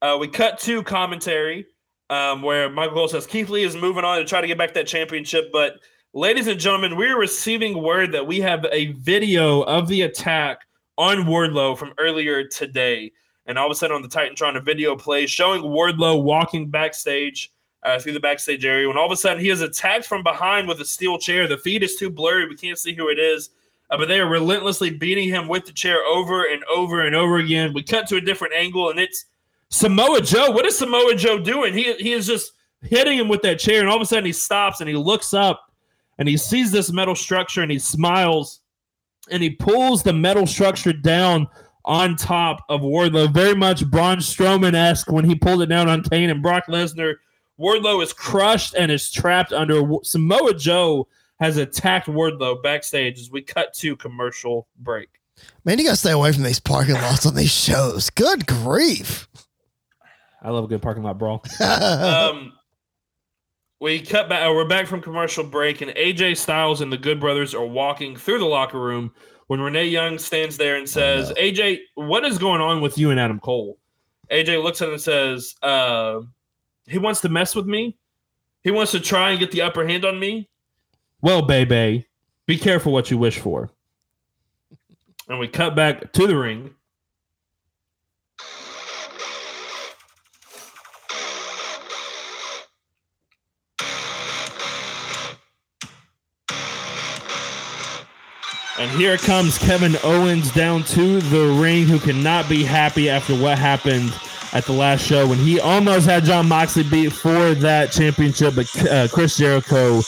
uh, we cut to commentary um, where Michael Cole says Keith Lee is moving on to try to get back that championship. But, ladies and gentlemen, we're receiving word that we have a video of the attack on Wardlow from earlier today. And all of a sudden on the Titantron, a video plays showing Wardlow walking backstage uh, through the backstage area. When all of a sudden he is attacked from behind with a steel chair. The feed is too blurry. We can't see who it is. Uh, but they are relentlessly beating him with the chair over and over and over again. We cut to a different angle, and it's Samoa Joe, what is Samoa Joe doing? He he is just hitting him with that chair, and all of a sudden he stops and he looks up and he sees this metal structure and he smiles and he pulls the metal structure down on top of Wardlow, very much Braun Strowman esque when he pulled it down on Kane and Brock Lesnar. Wardlow is crushed and is trapped under Samoa Joe has attacked Wardlow backstage as we cut to commercial break. Man, you gotta stay away from these parking lots on these shows. Good grief. I love a good parking lot brawl. um, we cut back. Uh, we're back from commercial break, and AJ Styles and the Good Brothers are walking through the locker room when Renee Young stands there and says, oh, no. "AJ, what is going on with you and Adam Cole?" AJ looks at him and says, uh, "He wants to mess with me. He wants to try and get the upper hand on me." Well, baby, be careful what you wish for. And we cut back to the ring. And here comes Kevin Owens down to the ring, who cannot be happy after what happened at the last show when he almost had John Moxley beat for that championship, but uh, Chris Jericho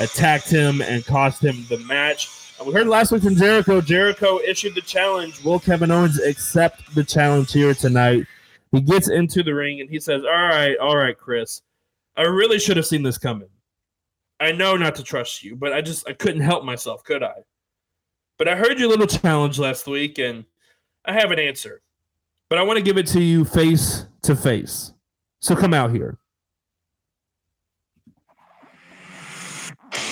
attacked him and cost him the match. And we heard last week from Jericho. Jericho issued the challenge. Will Kevin Owens accept the challenge here tonight? He gets into the ring and he says, All right, all right, Chris. I really should have seen this coming. I know not to trust you, but I just I couldn't help myself, could I? But I heard your little challenge last week, and I have an answer. But I want to give it to you face to face. So come out here.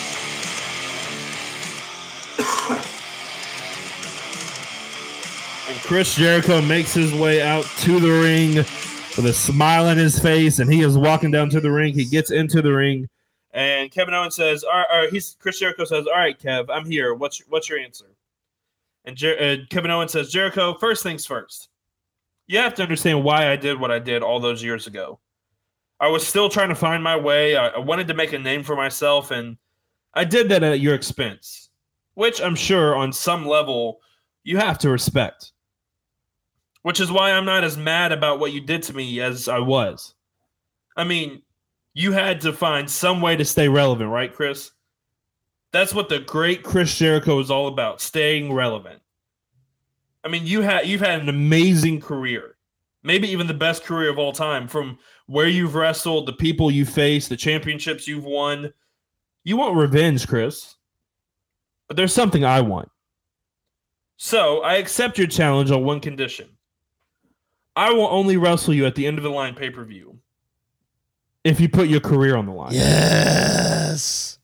and Chris Jericho makes his way out to the ring with a smile on his face, and he is walking down to the ring. He gets into the ring, and Kevin Owens says, "All right." He's Chris Jericho says, "All right, Kev, I'm here. What's what's your answer?" And Jer- uh, Kevin Owens says, Jericho, first things first. You have to understand why I did what I did all those years ago. I was still trying to find my way. I, I wanted to make a name for myself, and I did that at your expense, which I'm sure on some level you have to respect. Which is why I'm not as mad about what you did to me as I was. I mean, you had to find some way to stay relevant, right, Chris? That's what the great Chris Jericho is all about, staying relevant. I mean, you had you've had an amazing career. Maybe even the best career of all time from where you've wrestled, the people you faced, the championships you've won. You want revenge, Chris. But there's something I want. So, I accept your challenge on one condition. I will only wrestle you at the end of the line pay-per-view if you put your career on the line. Yes.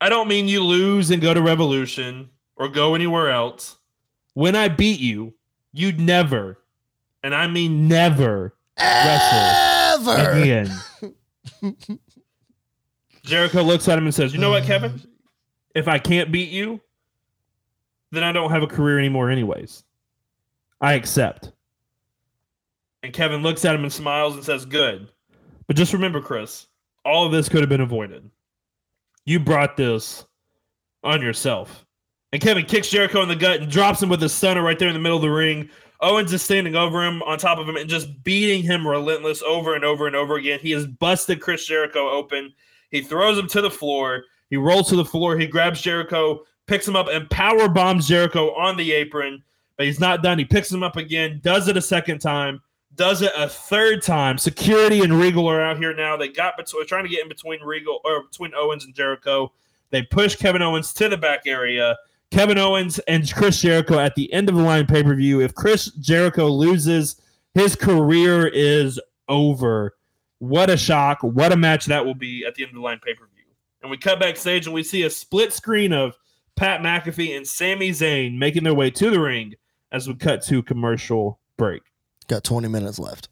I don't mean you lose and go to Revolution or go anywhere else. When I beat you, you'd never, and I mean never, wrestle Ever. again. Jericho looks at him and says, You know what, Kevin? If I can't beat you, then I don't have a career anymore, anyways. I accept. And Kevin looks at him and smiles and says, Good. But just remember, Chris, all of this could have been avoided. You brought this on yourself. And Kevin kicks Jericho in the gut and drops him with a stunner right there in the middle of the ring. Owens is standing over him, on top of him, and just beating him relentless over and over and over again. He has busted Chris Jericho open. He throws him to the floor. He rolls to the floor. He grabs Jericho, picks him up, and power bombs Jericho on the apron. But he's not done. He picks him up again, does it a second time, does it a third time. Security and Regal are out here now. They got between trying to get in between Regal or between Owens and Jericho. They push Kevin Owens to the back area. Kevin Owens and Chris Jericho at the end of the line pay per view. If Chris Jericho loses, his career is over. What a shock. What a match that will be at the end of the line pay per view. And we cut backstage and we see a split screen of Pat McAfee and Sami Zayn making their way to the ring as we cut to commercial break. Got 20 minutes left.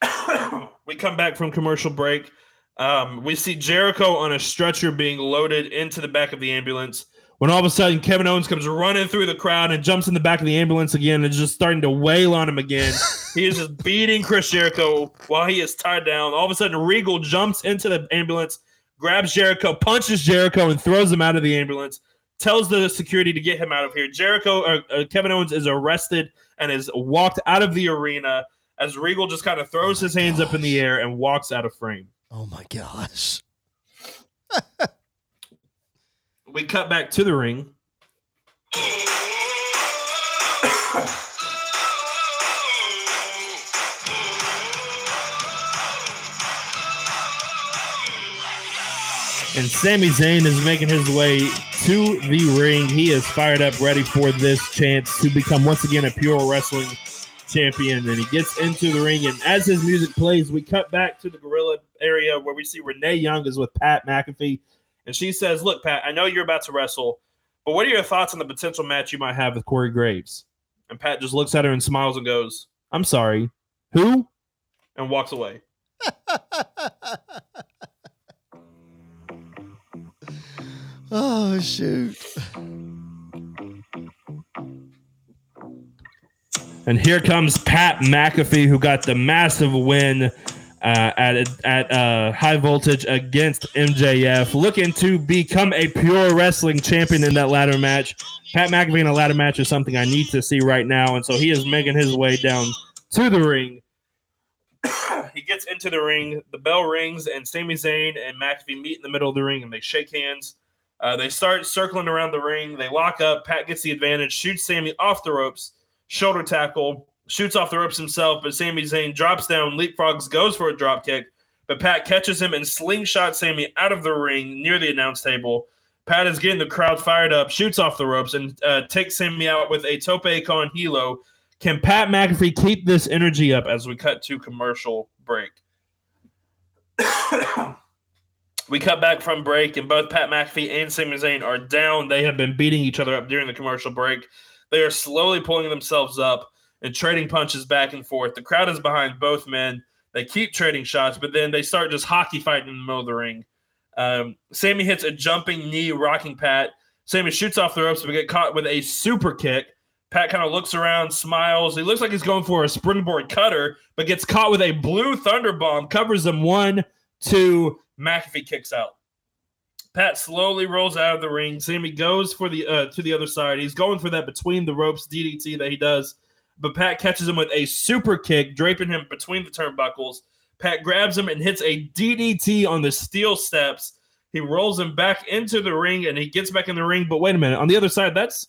we come back from commercial break. Um, we see Jericho on a stretcher being loaded into the back of the ambulance. When all of a sudden Kevin Owens comes running through the crowd and jumps in the back of the ambulance again and is just starting to wail on him again. he is just beating Chris Jericho while he is tied down. All of a sudden, Regal jumps into the ambulance, grabs Jericho, punches Jericho, and throws him out of the ambulance tells the security to get him out of here. Jericho, uh, uh, Kevin Owens is arrested and is walked out of the arena as Regal just kind of throws his hands up in the air and walks out of frame. Oh my gosh. we cut back to the ring. And Sami Zayn is making his way to the ring. He is fired up, ready for this chance to become once again a pure wrestling champion. And he gets into the ring. And as his music plays, we cut back to the gorilla area where we see Renee Young is with Pat McAfee. And she says, Look, Pat, I know you're about to wrestle, but what are your thoughts on the potential match you might have with Corey Graves? And Pat just looks at her and smiles and goes, I'm sorry. Who? And walks away. oh shoot. And here comes Pat McAfee, who got the massive win uh, at at uh, high voltage against MJF, looking to become a pure wrestling champion in that ladder match. Pat McAfee in a ladder match is something I need to see right now, and so he is making his way down to the ring. he gets into the ring, the bell rings, and Sami Zayn and McAfee meet in the middle of the ring and they shake hands. Uh, they start circling around the ring. They lock up. Pat gets the advantage, shoots Sami off the ropes shoulder tackle, shoots off the ropes himself, but Sami Zayn drops down, leapfrogs, goes for a drop kick, but Pat catches him and slingshot Sami out of the ring near the announce table. Pat is getting the crowd fired up, shoots off the ropes, and uh, takes Sami out with a tope con hilo. Can Pat McAfee keep this energy up as we cut to commercial break? we cut back from break, and both Pat McAfee and Sami Zayn are down. They have been beating each other up during the commercial break. They are slowly pulling themselves up and trading punches back and forth. The crowd is behind both men. They keep trading shots, but then they start just hockey fighting in the middle of the ring. Um, Sami hits a jumping knee, rocking Pat. Sami shoots off the ropes, but get caught with a super kick. Pat kind of looks around, smiles. He looks like he's going for a springboard cutter, but gets caught with a blue thunder bomb, covers him one, two. McAfee kicks out. Pat slowly rolls out of the ring. Sami goes for the uh, to the other side. He's going for that between the ropes DDT that he does, but Pat catches him with a super kick, draping him between the turnbuckles. Pat grabs him and hits a DDT on the steel steps. He rolls him back into the ring and he gets back in the ring. But wait a minute, on the other side, that's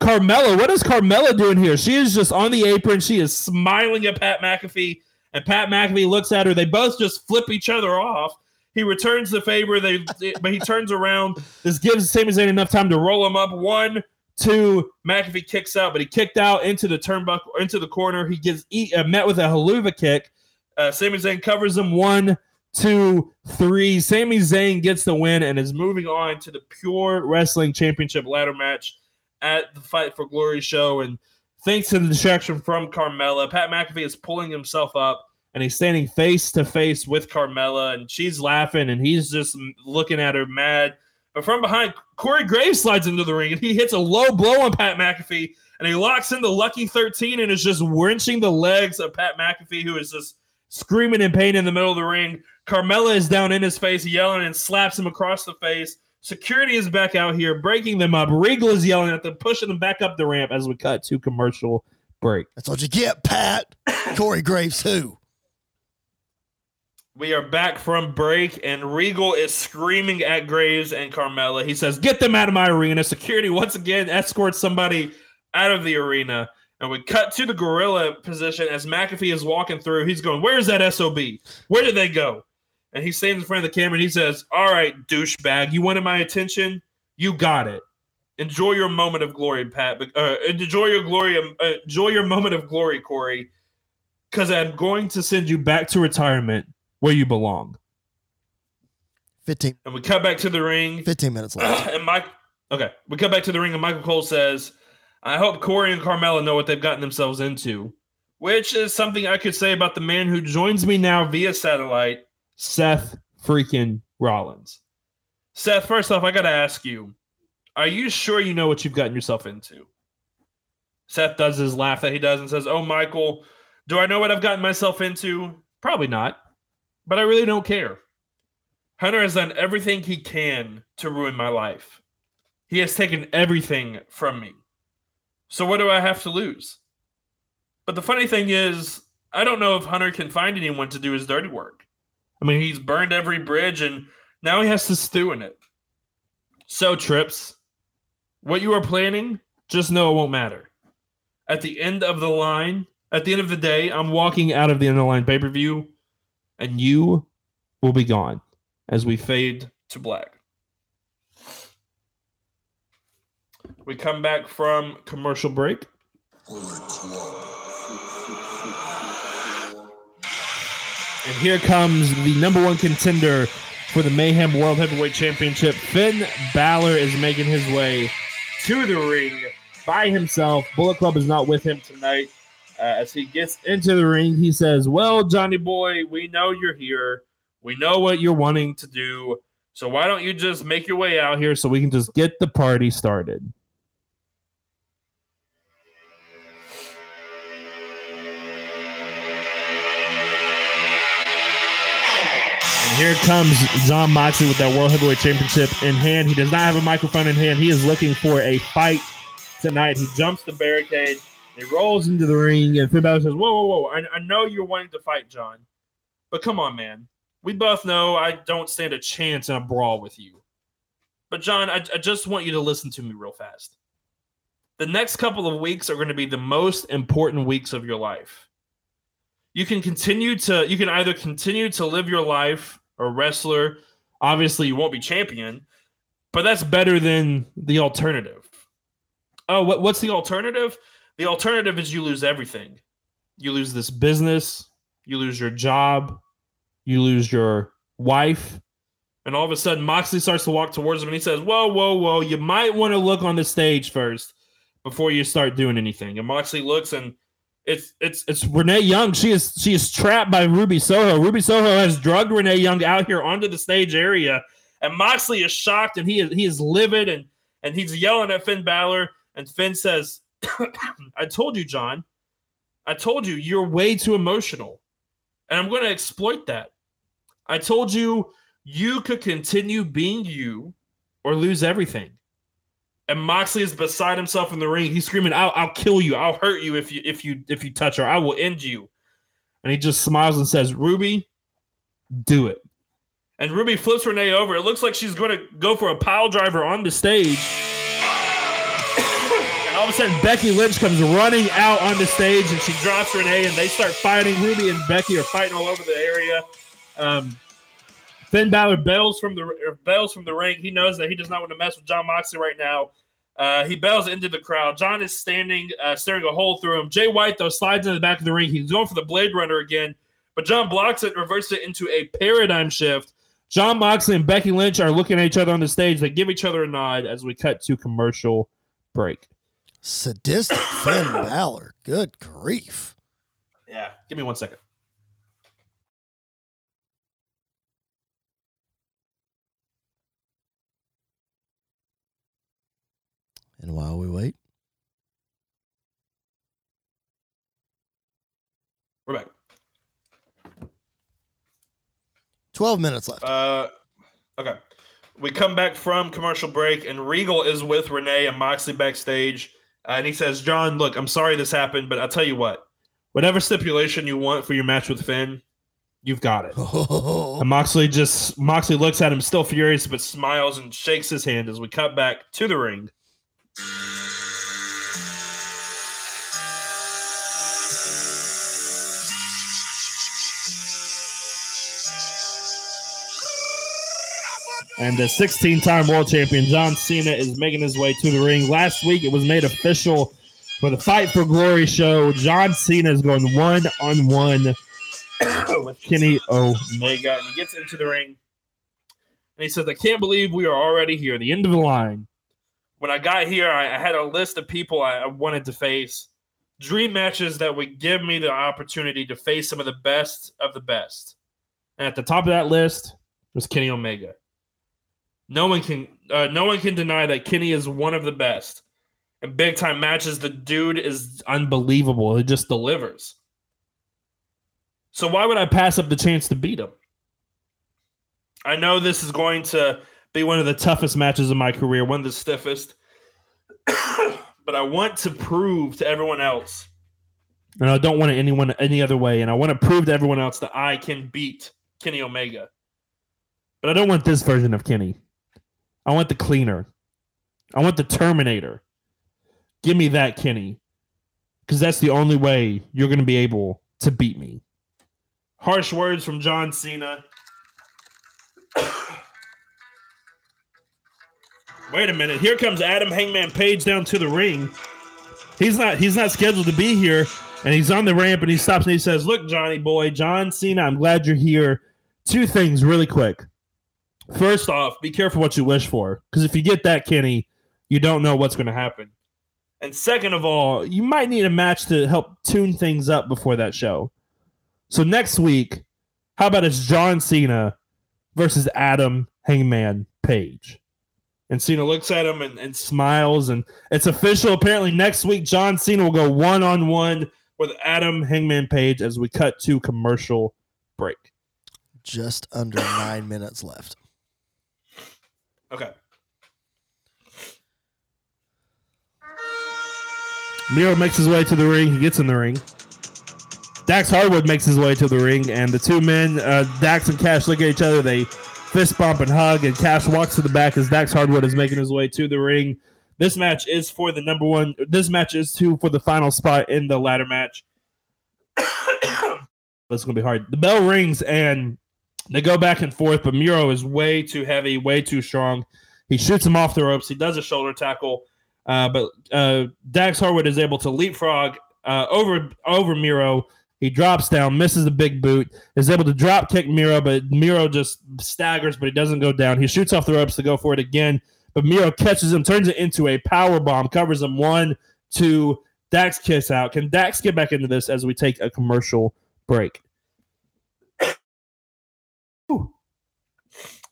Carmella. What is Carmella doing here? She is just on the apron. She is smiling at Pat McAfee, and Pat McAfee looks at her. They both just flip each other off. He returns the favor. They, but he turns around. This gives Sami Zayn enough time to roll him up. One, two. McAfee kicks out, but he kicked out into the turnbuckle, into the corner. He gets uh, met with a Helluva Kick. Uh, Sami Zayn covers him. One, two, three. Sami Zayn gets the win and is moving on to the Pure Wrestling Championship ladder match at the Fight for Glory show. And thanks to the distraction from Carmella, Pat McAfee is pulling himself up and he's standing face to face with Carmella, and she's laughing, and he's just looking at her mad. But from behind, Corey Graves slides into the ring, and he hits a low blow on Pat McAfee, and he locks in the Lucky 13 and is just wrenching the legs of Pat McAfee, who is just screaming in pain in the middle of the ring. Carmella is down in his face, yelling and slaps him across the face. Security is back out here, breaking them up. Regal is yelling at them, pushing them back up the ramp as we cut to commercial break. That's what you get, Pat. Corey Graves, who? We are back from break, and Regal is screaming at Graves and Carmella. He says, Get them out of my arena. Security once again escorts somebody out of the arena. And we cut to the gorilla position as McAfee is walking through. He's going, Where's that SOB? Where did they go? And he stands in front of the camera and he says, All right, douchebag, you wanted my attention? You got it. Enjoy your moment of glory, Pat. Uh, enjoy your glory. Uh, enjoy your moment of glory, Corey. Because I'm going to send you back to retirement where you belong. 15. And we cut back to the ring. 15 minutes left. and Mike, okay, we cut back to the ring, and Michael Cole says, I hope Corey and Carmella know what they've gotten themselves into, which is something I could say about the man who joins me now via satellite, Seth freaking Rollins. Seth, first off, I got to ask you, are you sure you know what you've gotten yourself into? Seth does his laugh that he does and says, Oh, Michael, do I know what I've gotten myself into? Probably not but I really don't care. Hunter has done everything he can to ruin my life. He has taken everything from me. So what do I have to lose? But the funny thing is, I don't know if Hunter can find anyone to do his dirty work. I mean, he's burned every bridge and now he has to stew in it. So, Trips, what you are planning, just know it won't matter. at the end of the line, at the end of the day, I'm walking out of the end of the line pay per view, and you will be gone as we fade to black. We come back from commercial break. And here comes the number one contender for the Mayhem World Heavyweight Championship. Finn Balor is making his way to the ring by himself. Bullet Club is not with him tonight. Uh, as he gets into the ring, he says, Well, Johnny boy, we know you're here. We know what you're wanting to do. So why don't you just make your way out here so we can just get the party started? And here comes John Moxley with that World Heavyweight Championship in hand. He does not have a microphone in hand. He is looking for a fight tonight. He jumps the barricade. He rolls into the ring, and Finn Balor says, "Whoa, whoa, whoa! I, I know you're wanting to fight, John, but come on, man. We both know I don't stand a chance in a brawl with you. But John, I, I just want you to listen to me real fast. The next couple of weeks are going to be the most important weeks of your life. You can continue to, you can either continue to live your life a wrestler. Obviously, you won't be champion, but that's better than the alternative. Oh, what, what's the alternative? The alternative is you lose everything. You lose this business, you lose your job, you lose your wife. And all of a sudden, Moxley starts to walk towards him and he says, Whoa, whoa, whoa, you might want to look on the stage first before you start doing anything. And Moxley looks and it's it's it's Renee Young. She is she is trapped by Ruby Soho. Ruby Soho has drugged Renee Young out here onto the stage area, and Moxley is shocked and he is he is livid and and he's yelling at Finn Balor. And Finn says, "I told you, John. I told you you're way too emotional, and I'm going to exploit that. I told you you could continue being you or lose everything." and Moxley is beside himself in the ring. He's screaming, "I'll, I'll kill you! I'll hurt you if you if you if you touch her. I will end you." And he just smiles and says, "Ruby, do it." And Ruby flips Renee over. It looks like she's going to go for a pile driver on the stage. All of a sudden, Becky Lynch comes running out on the stage, and she drops Renee, and they start fighting. Ruby and Becky are fighting all over the area. Um, Finn Balor bails from the bails from the ring. He knows that he does not want to mess with John Moxley right now. Uh, he bails into the crowd. John is standing, uh, staring a hole through him. Jay White, though, slides in the back of the ring. He's going for the Blade Runner again, but John blocks it, reverses it into a paradigm shift. John Moxley and Becky Lynch are looking at each other on the stage. They give each other a nod as we cut to commercial break. Sadistic Finn Balor. Good grief. Yeah. Give me one second. And while we wait, We're back. 12 minutes left. Uh, okay. We come back from commercial break, and Regal is with Renee and Moxley backstage. Uh, and he says, John, look, I'm sorry this happened, but I'll tell you what. Whatever stipulation you want for your match with Finn, you've got it. And Moxley just Moxley looks at him, still furious, but smiles and shakes his hand as we cut back to the ring. And the 16 time world champion John Cena is making his way to the ring. Last week it was made official for the Fight for Glory show. John Cena is going one on one with Kenny Omega. And he gets into the ring and he says, I can't believe we are already here, the end of the line. When I got here, I, had a list of people I wanted to face, dream matches that would give me the opportunity to face some of the best of the best. And at the top of that list was Kenny Omega. No one can uh, no one can deny that Kenny is one of the best. In big time matches, the dude is unbelievable. He just delivers. So why would I pass up the chance to beat him? I know this is going to be one of the toughest matches of my career, one of the stiffest. but I want to prove to everyone else, and I don't want it anyone any other way, and I want to prove to everyone else that I can beat Kenny Omega. But I don't want this version of Kenny. I want the cleaner. I want the Terminator. Give me that Kenny. because that's the only way you're going to be able to beat me. Harsh words from John Cena. Wait a minute. Here comes Adam Hangman Page down to the ring. He's not he's not scheduled to be here and he's on the ramp and he stops and he says, "Look, Johnny boy, John Cena, I'm glad you're here. Two things really quick. First off, be careful what you wish for because if you get that Kenny, you don't know what's going to happen. And second of all, you might need a match to help tune things up before that show. So next week, how about it's John Cena versus Adam Hangman Page? And Cena looks at him and, and smiles, and it's official. Apparently, next week, John Cena will go one on one with Adam Hangman Page as we cut to commercial break. Just under nine minutes left. Okay. Miro makes his way to the ring. He gets in the ring. Dax Harwood makes his way to the ring, and the two men, uh, Dax and Cash, look at each other. They fist bump and hug, and Cash walks to the back as Dax Harwood is making his way to the ring. This match is for the number one. This match is two for the final spot in the ladder match. That's gonna be hard. The bell rings and they go back and forth, but Miro is way too heavy, way too strong. He shoots him off the ropes. He does a shoulder tackle, uh, but uh, Dax Harwood is able to leapfrog uh, over over Miro. He drops down, misses the big boot, is able to drop kick Miro, but Miro just staggers, but he doesn't go down. He shoots off the ropes to go for it again, but Miro catches him, turns it into a power bomb, covers him one, two. Dax kiss out. Can Dax get back into this as we take a commercial break?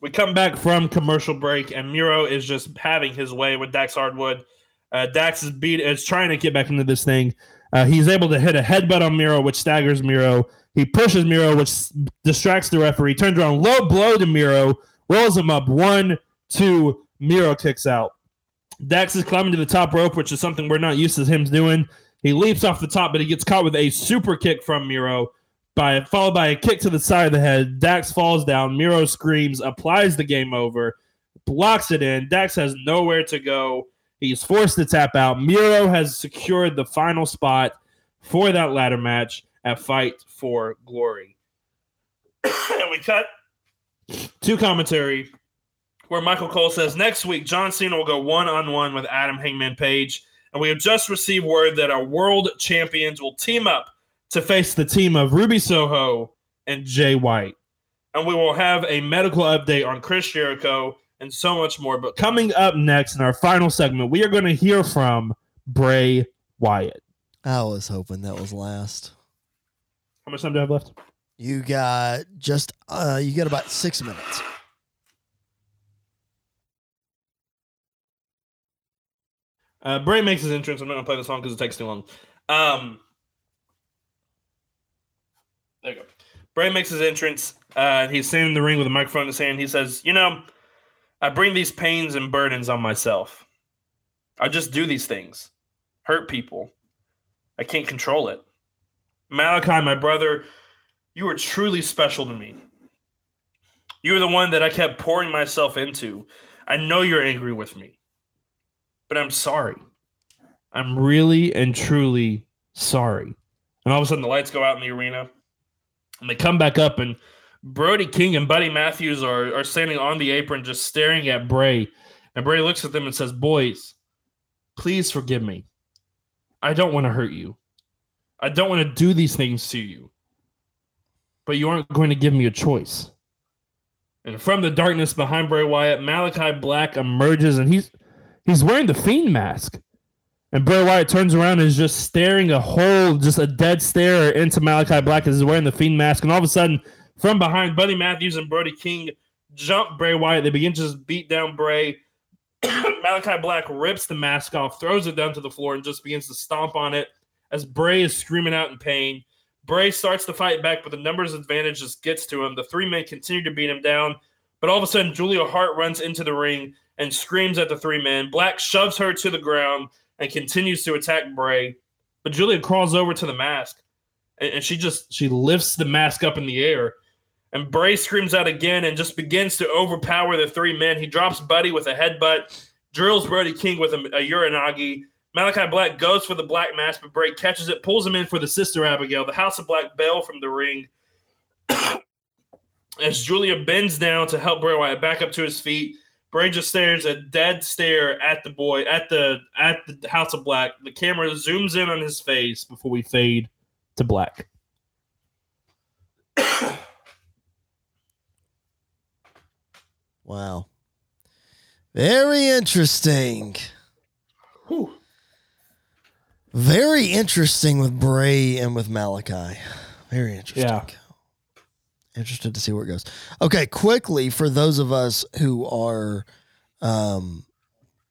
We come back from commercial break, and Miro is just having his way with Dax Harwood. Uh, Dax is beat is trying to get back into this thing. Uh, he's able to hit a headbutt on Miro, which staggers Miro. He pushes Miro, which distracts the referee. Turns around, low blow to Miro, rolls him up. One, two, Miro kicks out. Dax is climbing to the top rope, which is something we're not used to him doing. He leaps off the top, but he gets caught with a super kick from Miro, by followed by a kick to the side of the head. Dax falls down. Miro screams, applies the game over, blocks it in. Dax has nowhere to go. He's forced to tap out. Miro has secured the final spot for that ladder match at Fight for Glory. and we cut to commentary where Michael Cole says next week John Cena will go one on one with Adam Hangman Page. And we have just received word that our world champions will team up to face the team of Ruby Soho and Jay White. And we will have a medical update on Chris Jericho and so much more. But coming up next in our final segment, we are going to hear from Bray Wyatt. I was hoping that was last. How much time do I have left? You got just uh you got about six minutes. Uh, Bray makes his entrance. I'm not going to play the song because it takes too long. Um, there you go. Bray makes his entrance. Uh, he's standing in the ring with a microphone in his hand. He says, You know, I bring these pains and burdens on myself. I just do these things, hurt people. I can't control it. Malachi, my brother, you are truly special to me. You were the one that I kept pouring myself into. I know you're angry with me, but I'm sorry. I'm really and truly sorry. And all of a sudden, the lights go out in the arena, and they come back up, and Brody King and Buddy Matthews are, are standing on the apron just staring at Bray. And Bray looks at them and says, Boys, please forgive me. I don't want to hurt you. I don't want to do these things to you. But you aren't going to give me a choice. And from the darkness behind Bray Wyatt, Malachi Black emerges and he's he's wearing the fiend mask. And Bray Wyatt turns around and is just staring a hole, just a dead stare into Malachi Black as he's wearing the fiend mask. And all of a sudden, from behind, Buddy Matthews and Brody King jump Bray Wyatt. They begin to just beat down Bray. Malachi Black rips the mask off, throws it down to the floor, and just begins to stomp on it as Bray is screaming out in pain. Bray starts to fight back, but the numbers advantage just gets to him. The three men continue to beat him down, but all of a sudden, Julia Hart runs into the ring and screams at the three men. Black shoves her to the ground and continues to attack Bray, but Julia crawls over to the mask and, and she just she lifts the mask up in the air. And Bray screams out again and just begins to overpower the three men. He drops Buddy with a headbutt, drills Brody King with a, a Uranage, Malachi Black goes for the black mask, but Bray catches it, pulls him in for the sister Abigail. The House of Black Bell from the ring. As Julia bends down to help Bray Wyatt back up to his feet, Bray just stares a dead stare at the boy at the at the House of Black. The camera zooms in on his face before we fade to black. Wow. Very interesting. Whew. Very interesting with Bray and with Malachi. Very interesting. Yeah. Interested to see where it goes. Okay, quickly for those of us who are um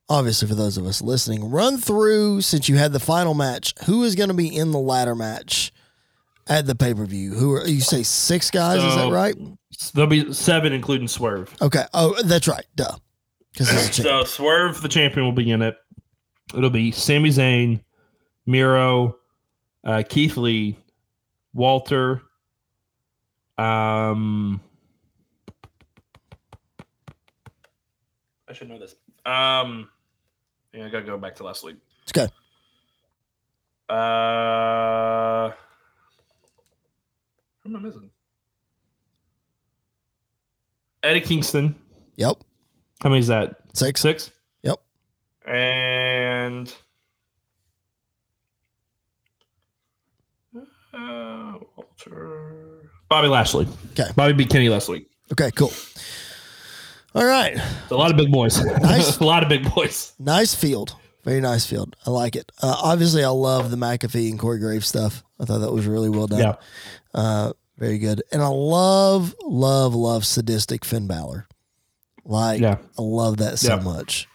obviously for those of us listening, run through since you had the final match, who is going to be in the ladder match at the pay-per-view? Who are you say six guys, is that right? There'll be seven, including Swerve. Okay. Oh, that's right. Duh. Cuz he's a champ. So Swerve, the champion, will be in it. It'll be Sami Zayn, Miro, uh, Keith Lee, Walter. Um, I should know this. Um, yeah, I gotta go back to last week. It's okay. Uh, who am I missing? Eddie Kingston. Yep. How many is that? Six. Six. Yep. And uh, Walter, Bobby Lashley. Okay. Bobby beat Kenny last week. Okay, cool. All right. A lot of big boys. Nice. a lot of big boys. Nice field. Very nice field. I like it. Uh, obviously, I love the McAfee and Corey Graves stuff. I thought that was really well done. Yeah. Uh, very good. And I love, love, love sadistic Finn Balor. Like, Yeah. I love that so Yeah. much.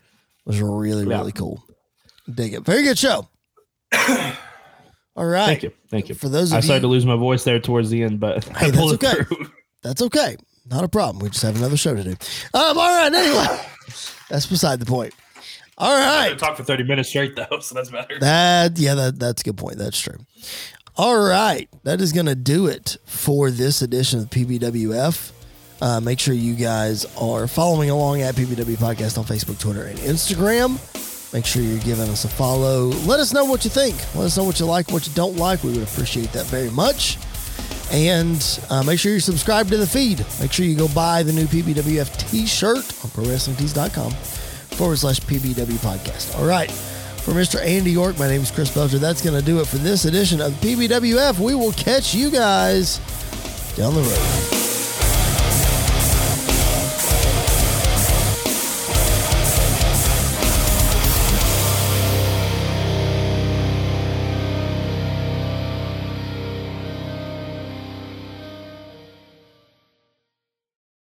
It was really, Yeah. really cool. Dig it. Very good show. All right. Thank you. Thank you. For those of I started you- to lose my voice there towards the end, but Hey, I that's pulled it okay. through. That's okay. Not a problem. We just have another show to do. Um, all right. Anyway, that's beside the point. All right. Talk for 30 minutes straight, though, so that's better. That yeah, that that's a good point. That's true. All right, that is going to do it for this edition of PBWF. Uh, make sure you guys are following along at PBW Podcast on Facebook, Twitter, and Instagram. Make sure you're giving us a follow. Let us know what you think. Let us know what you like, what you don't like. We would appreciate that very much. And uh, make sure you're subscribed to the feed. Make sure you go buy the new PBWF t shirt on ProWrestlingTees.com forward slash PBW podcast. All right. For Mr. Andy York, my name is Chris Belcher. That's going to do it for this edition of PBWF. We will catch you guys down the road.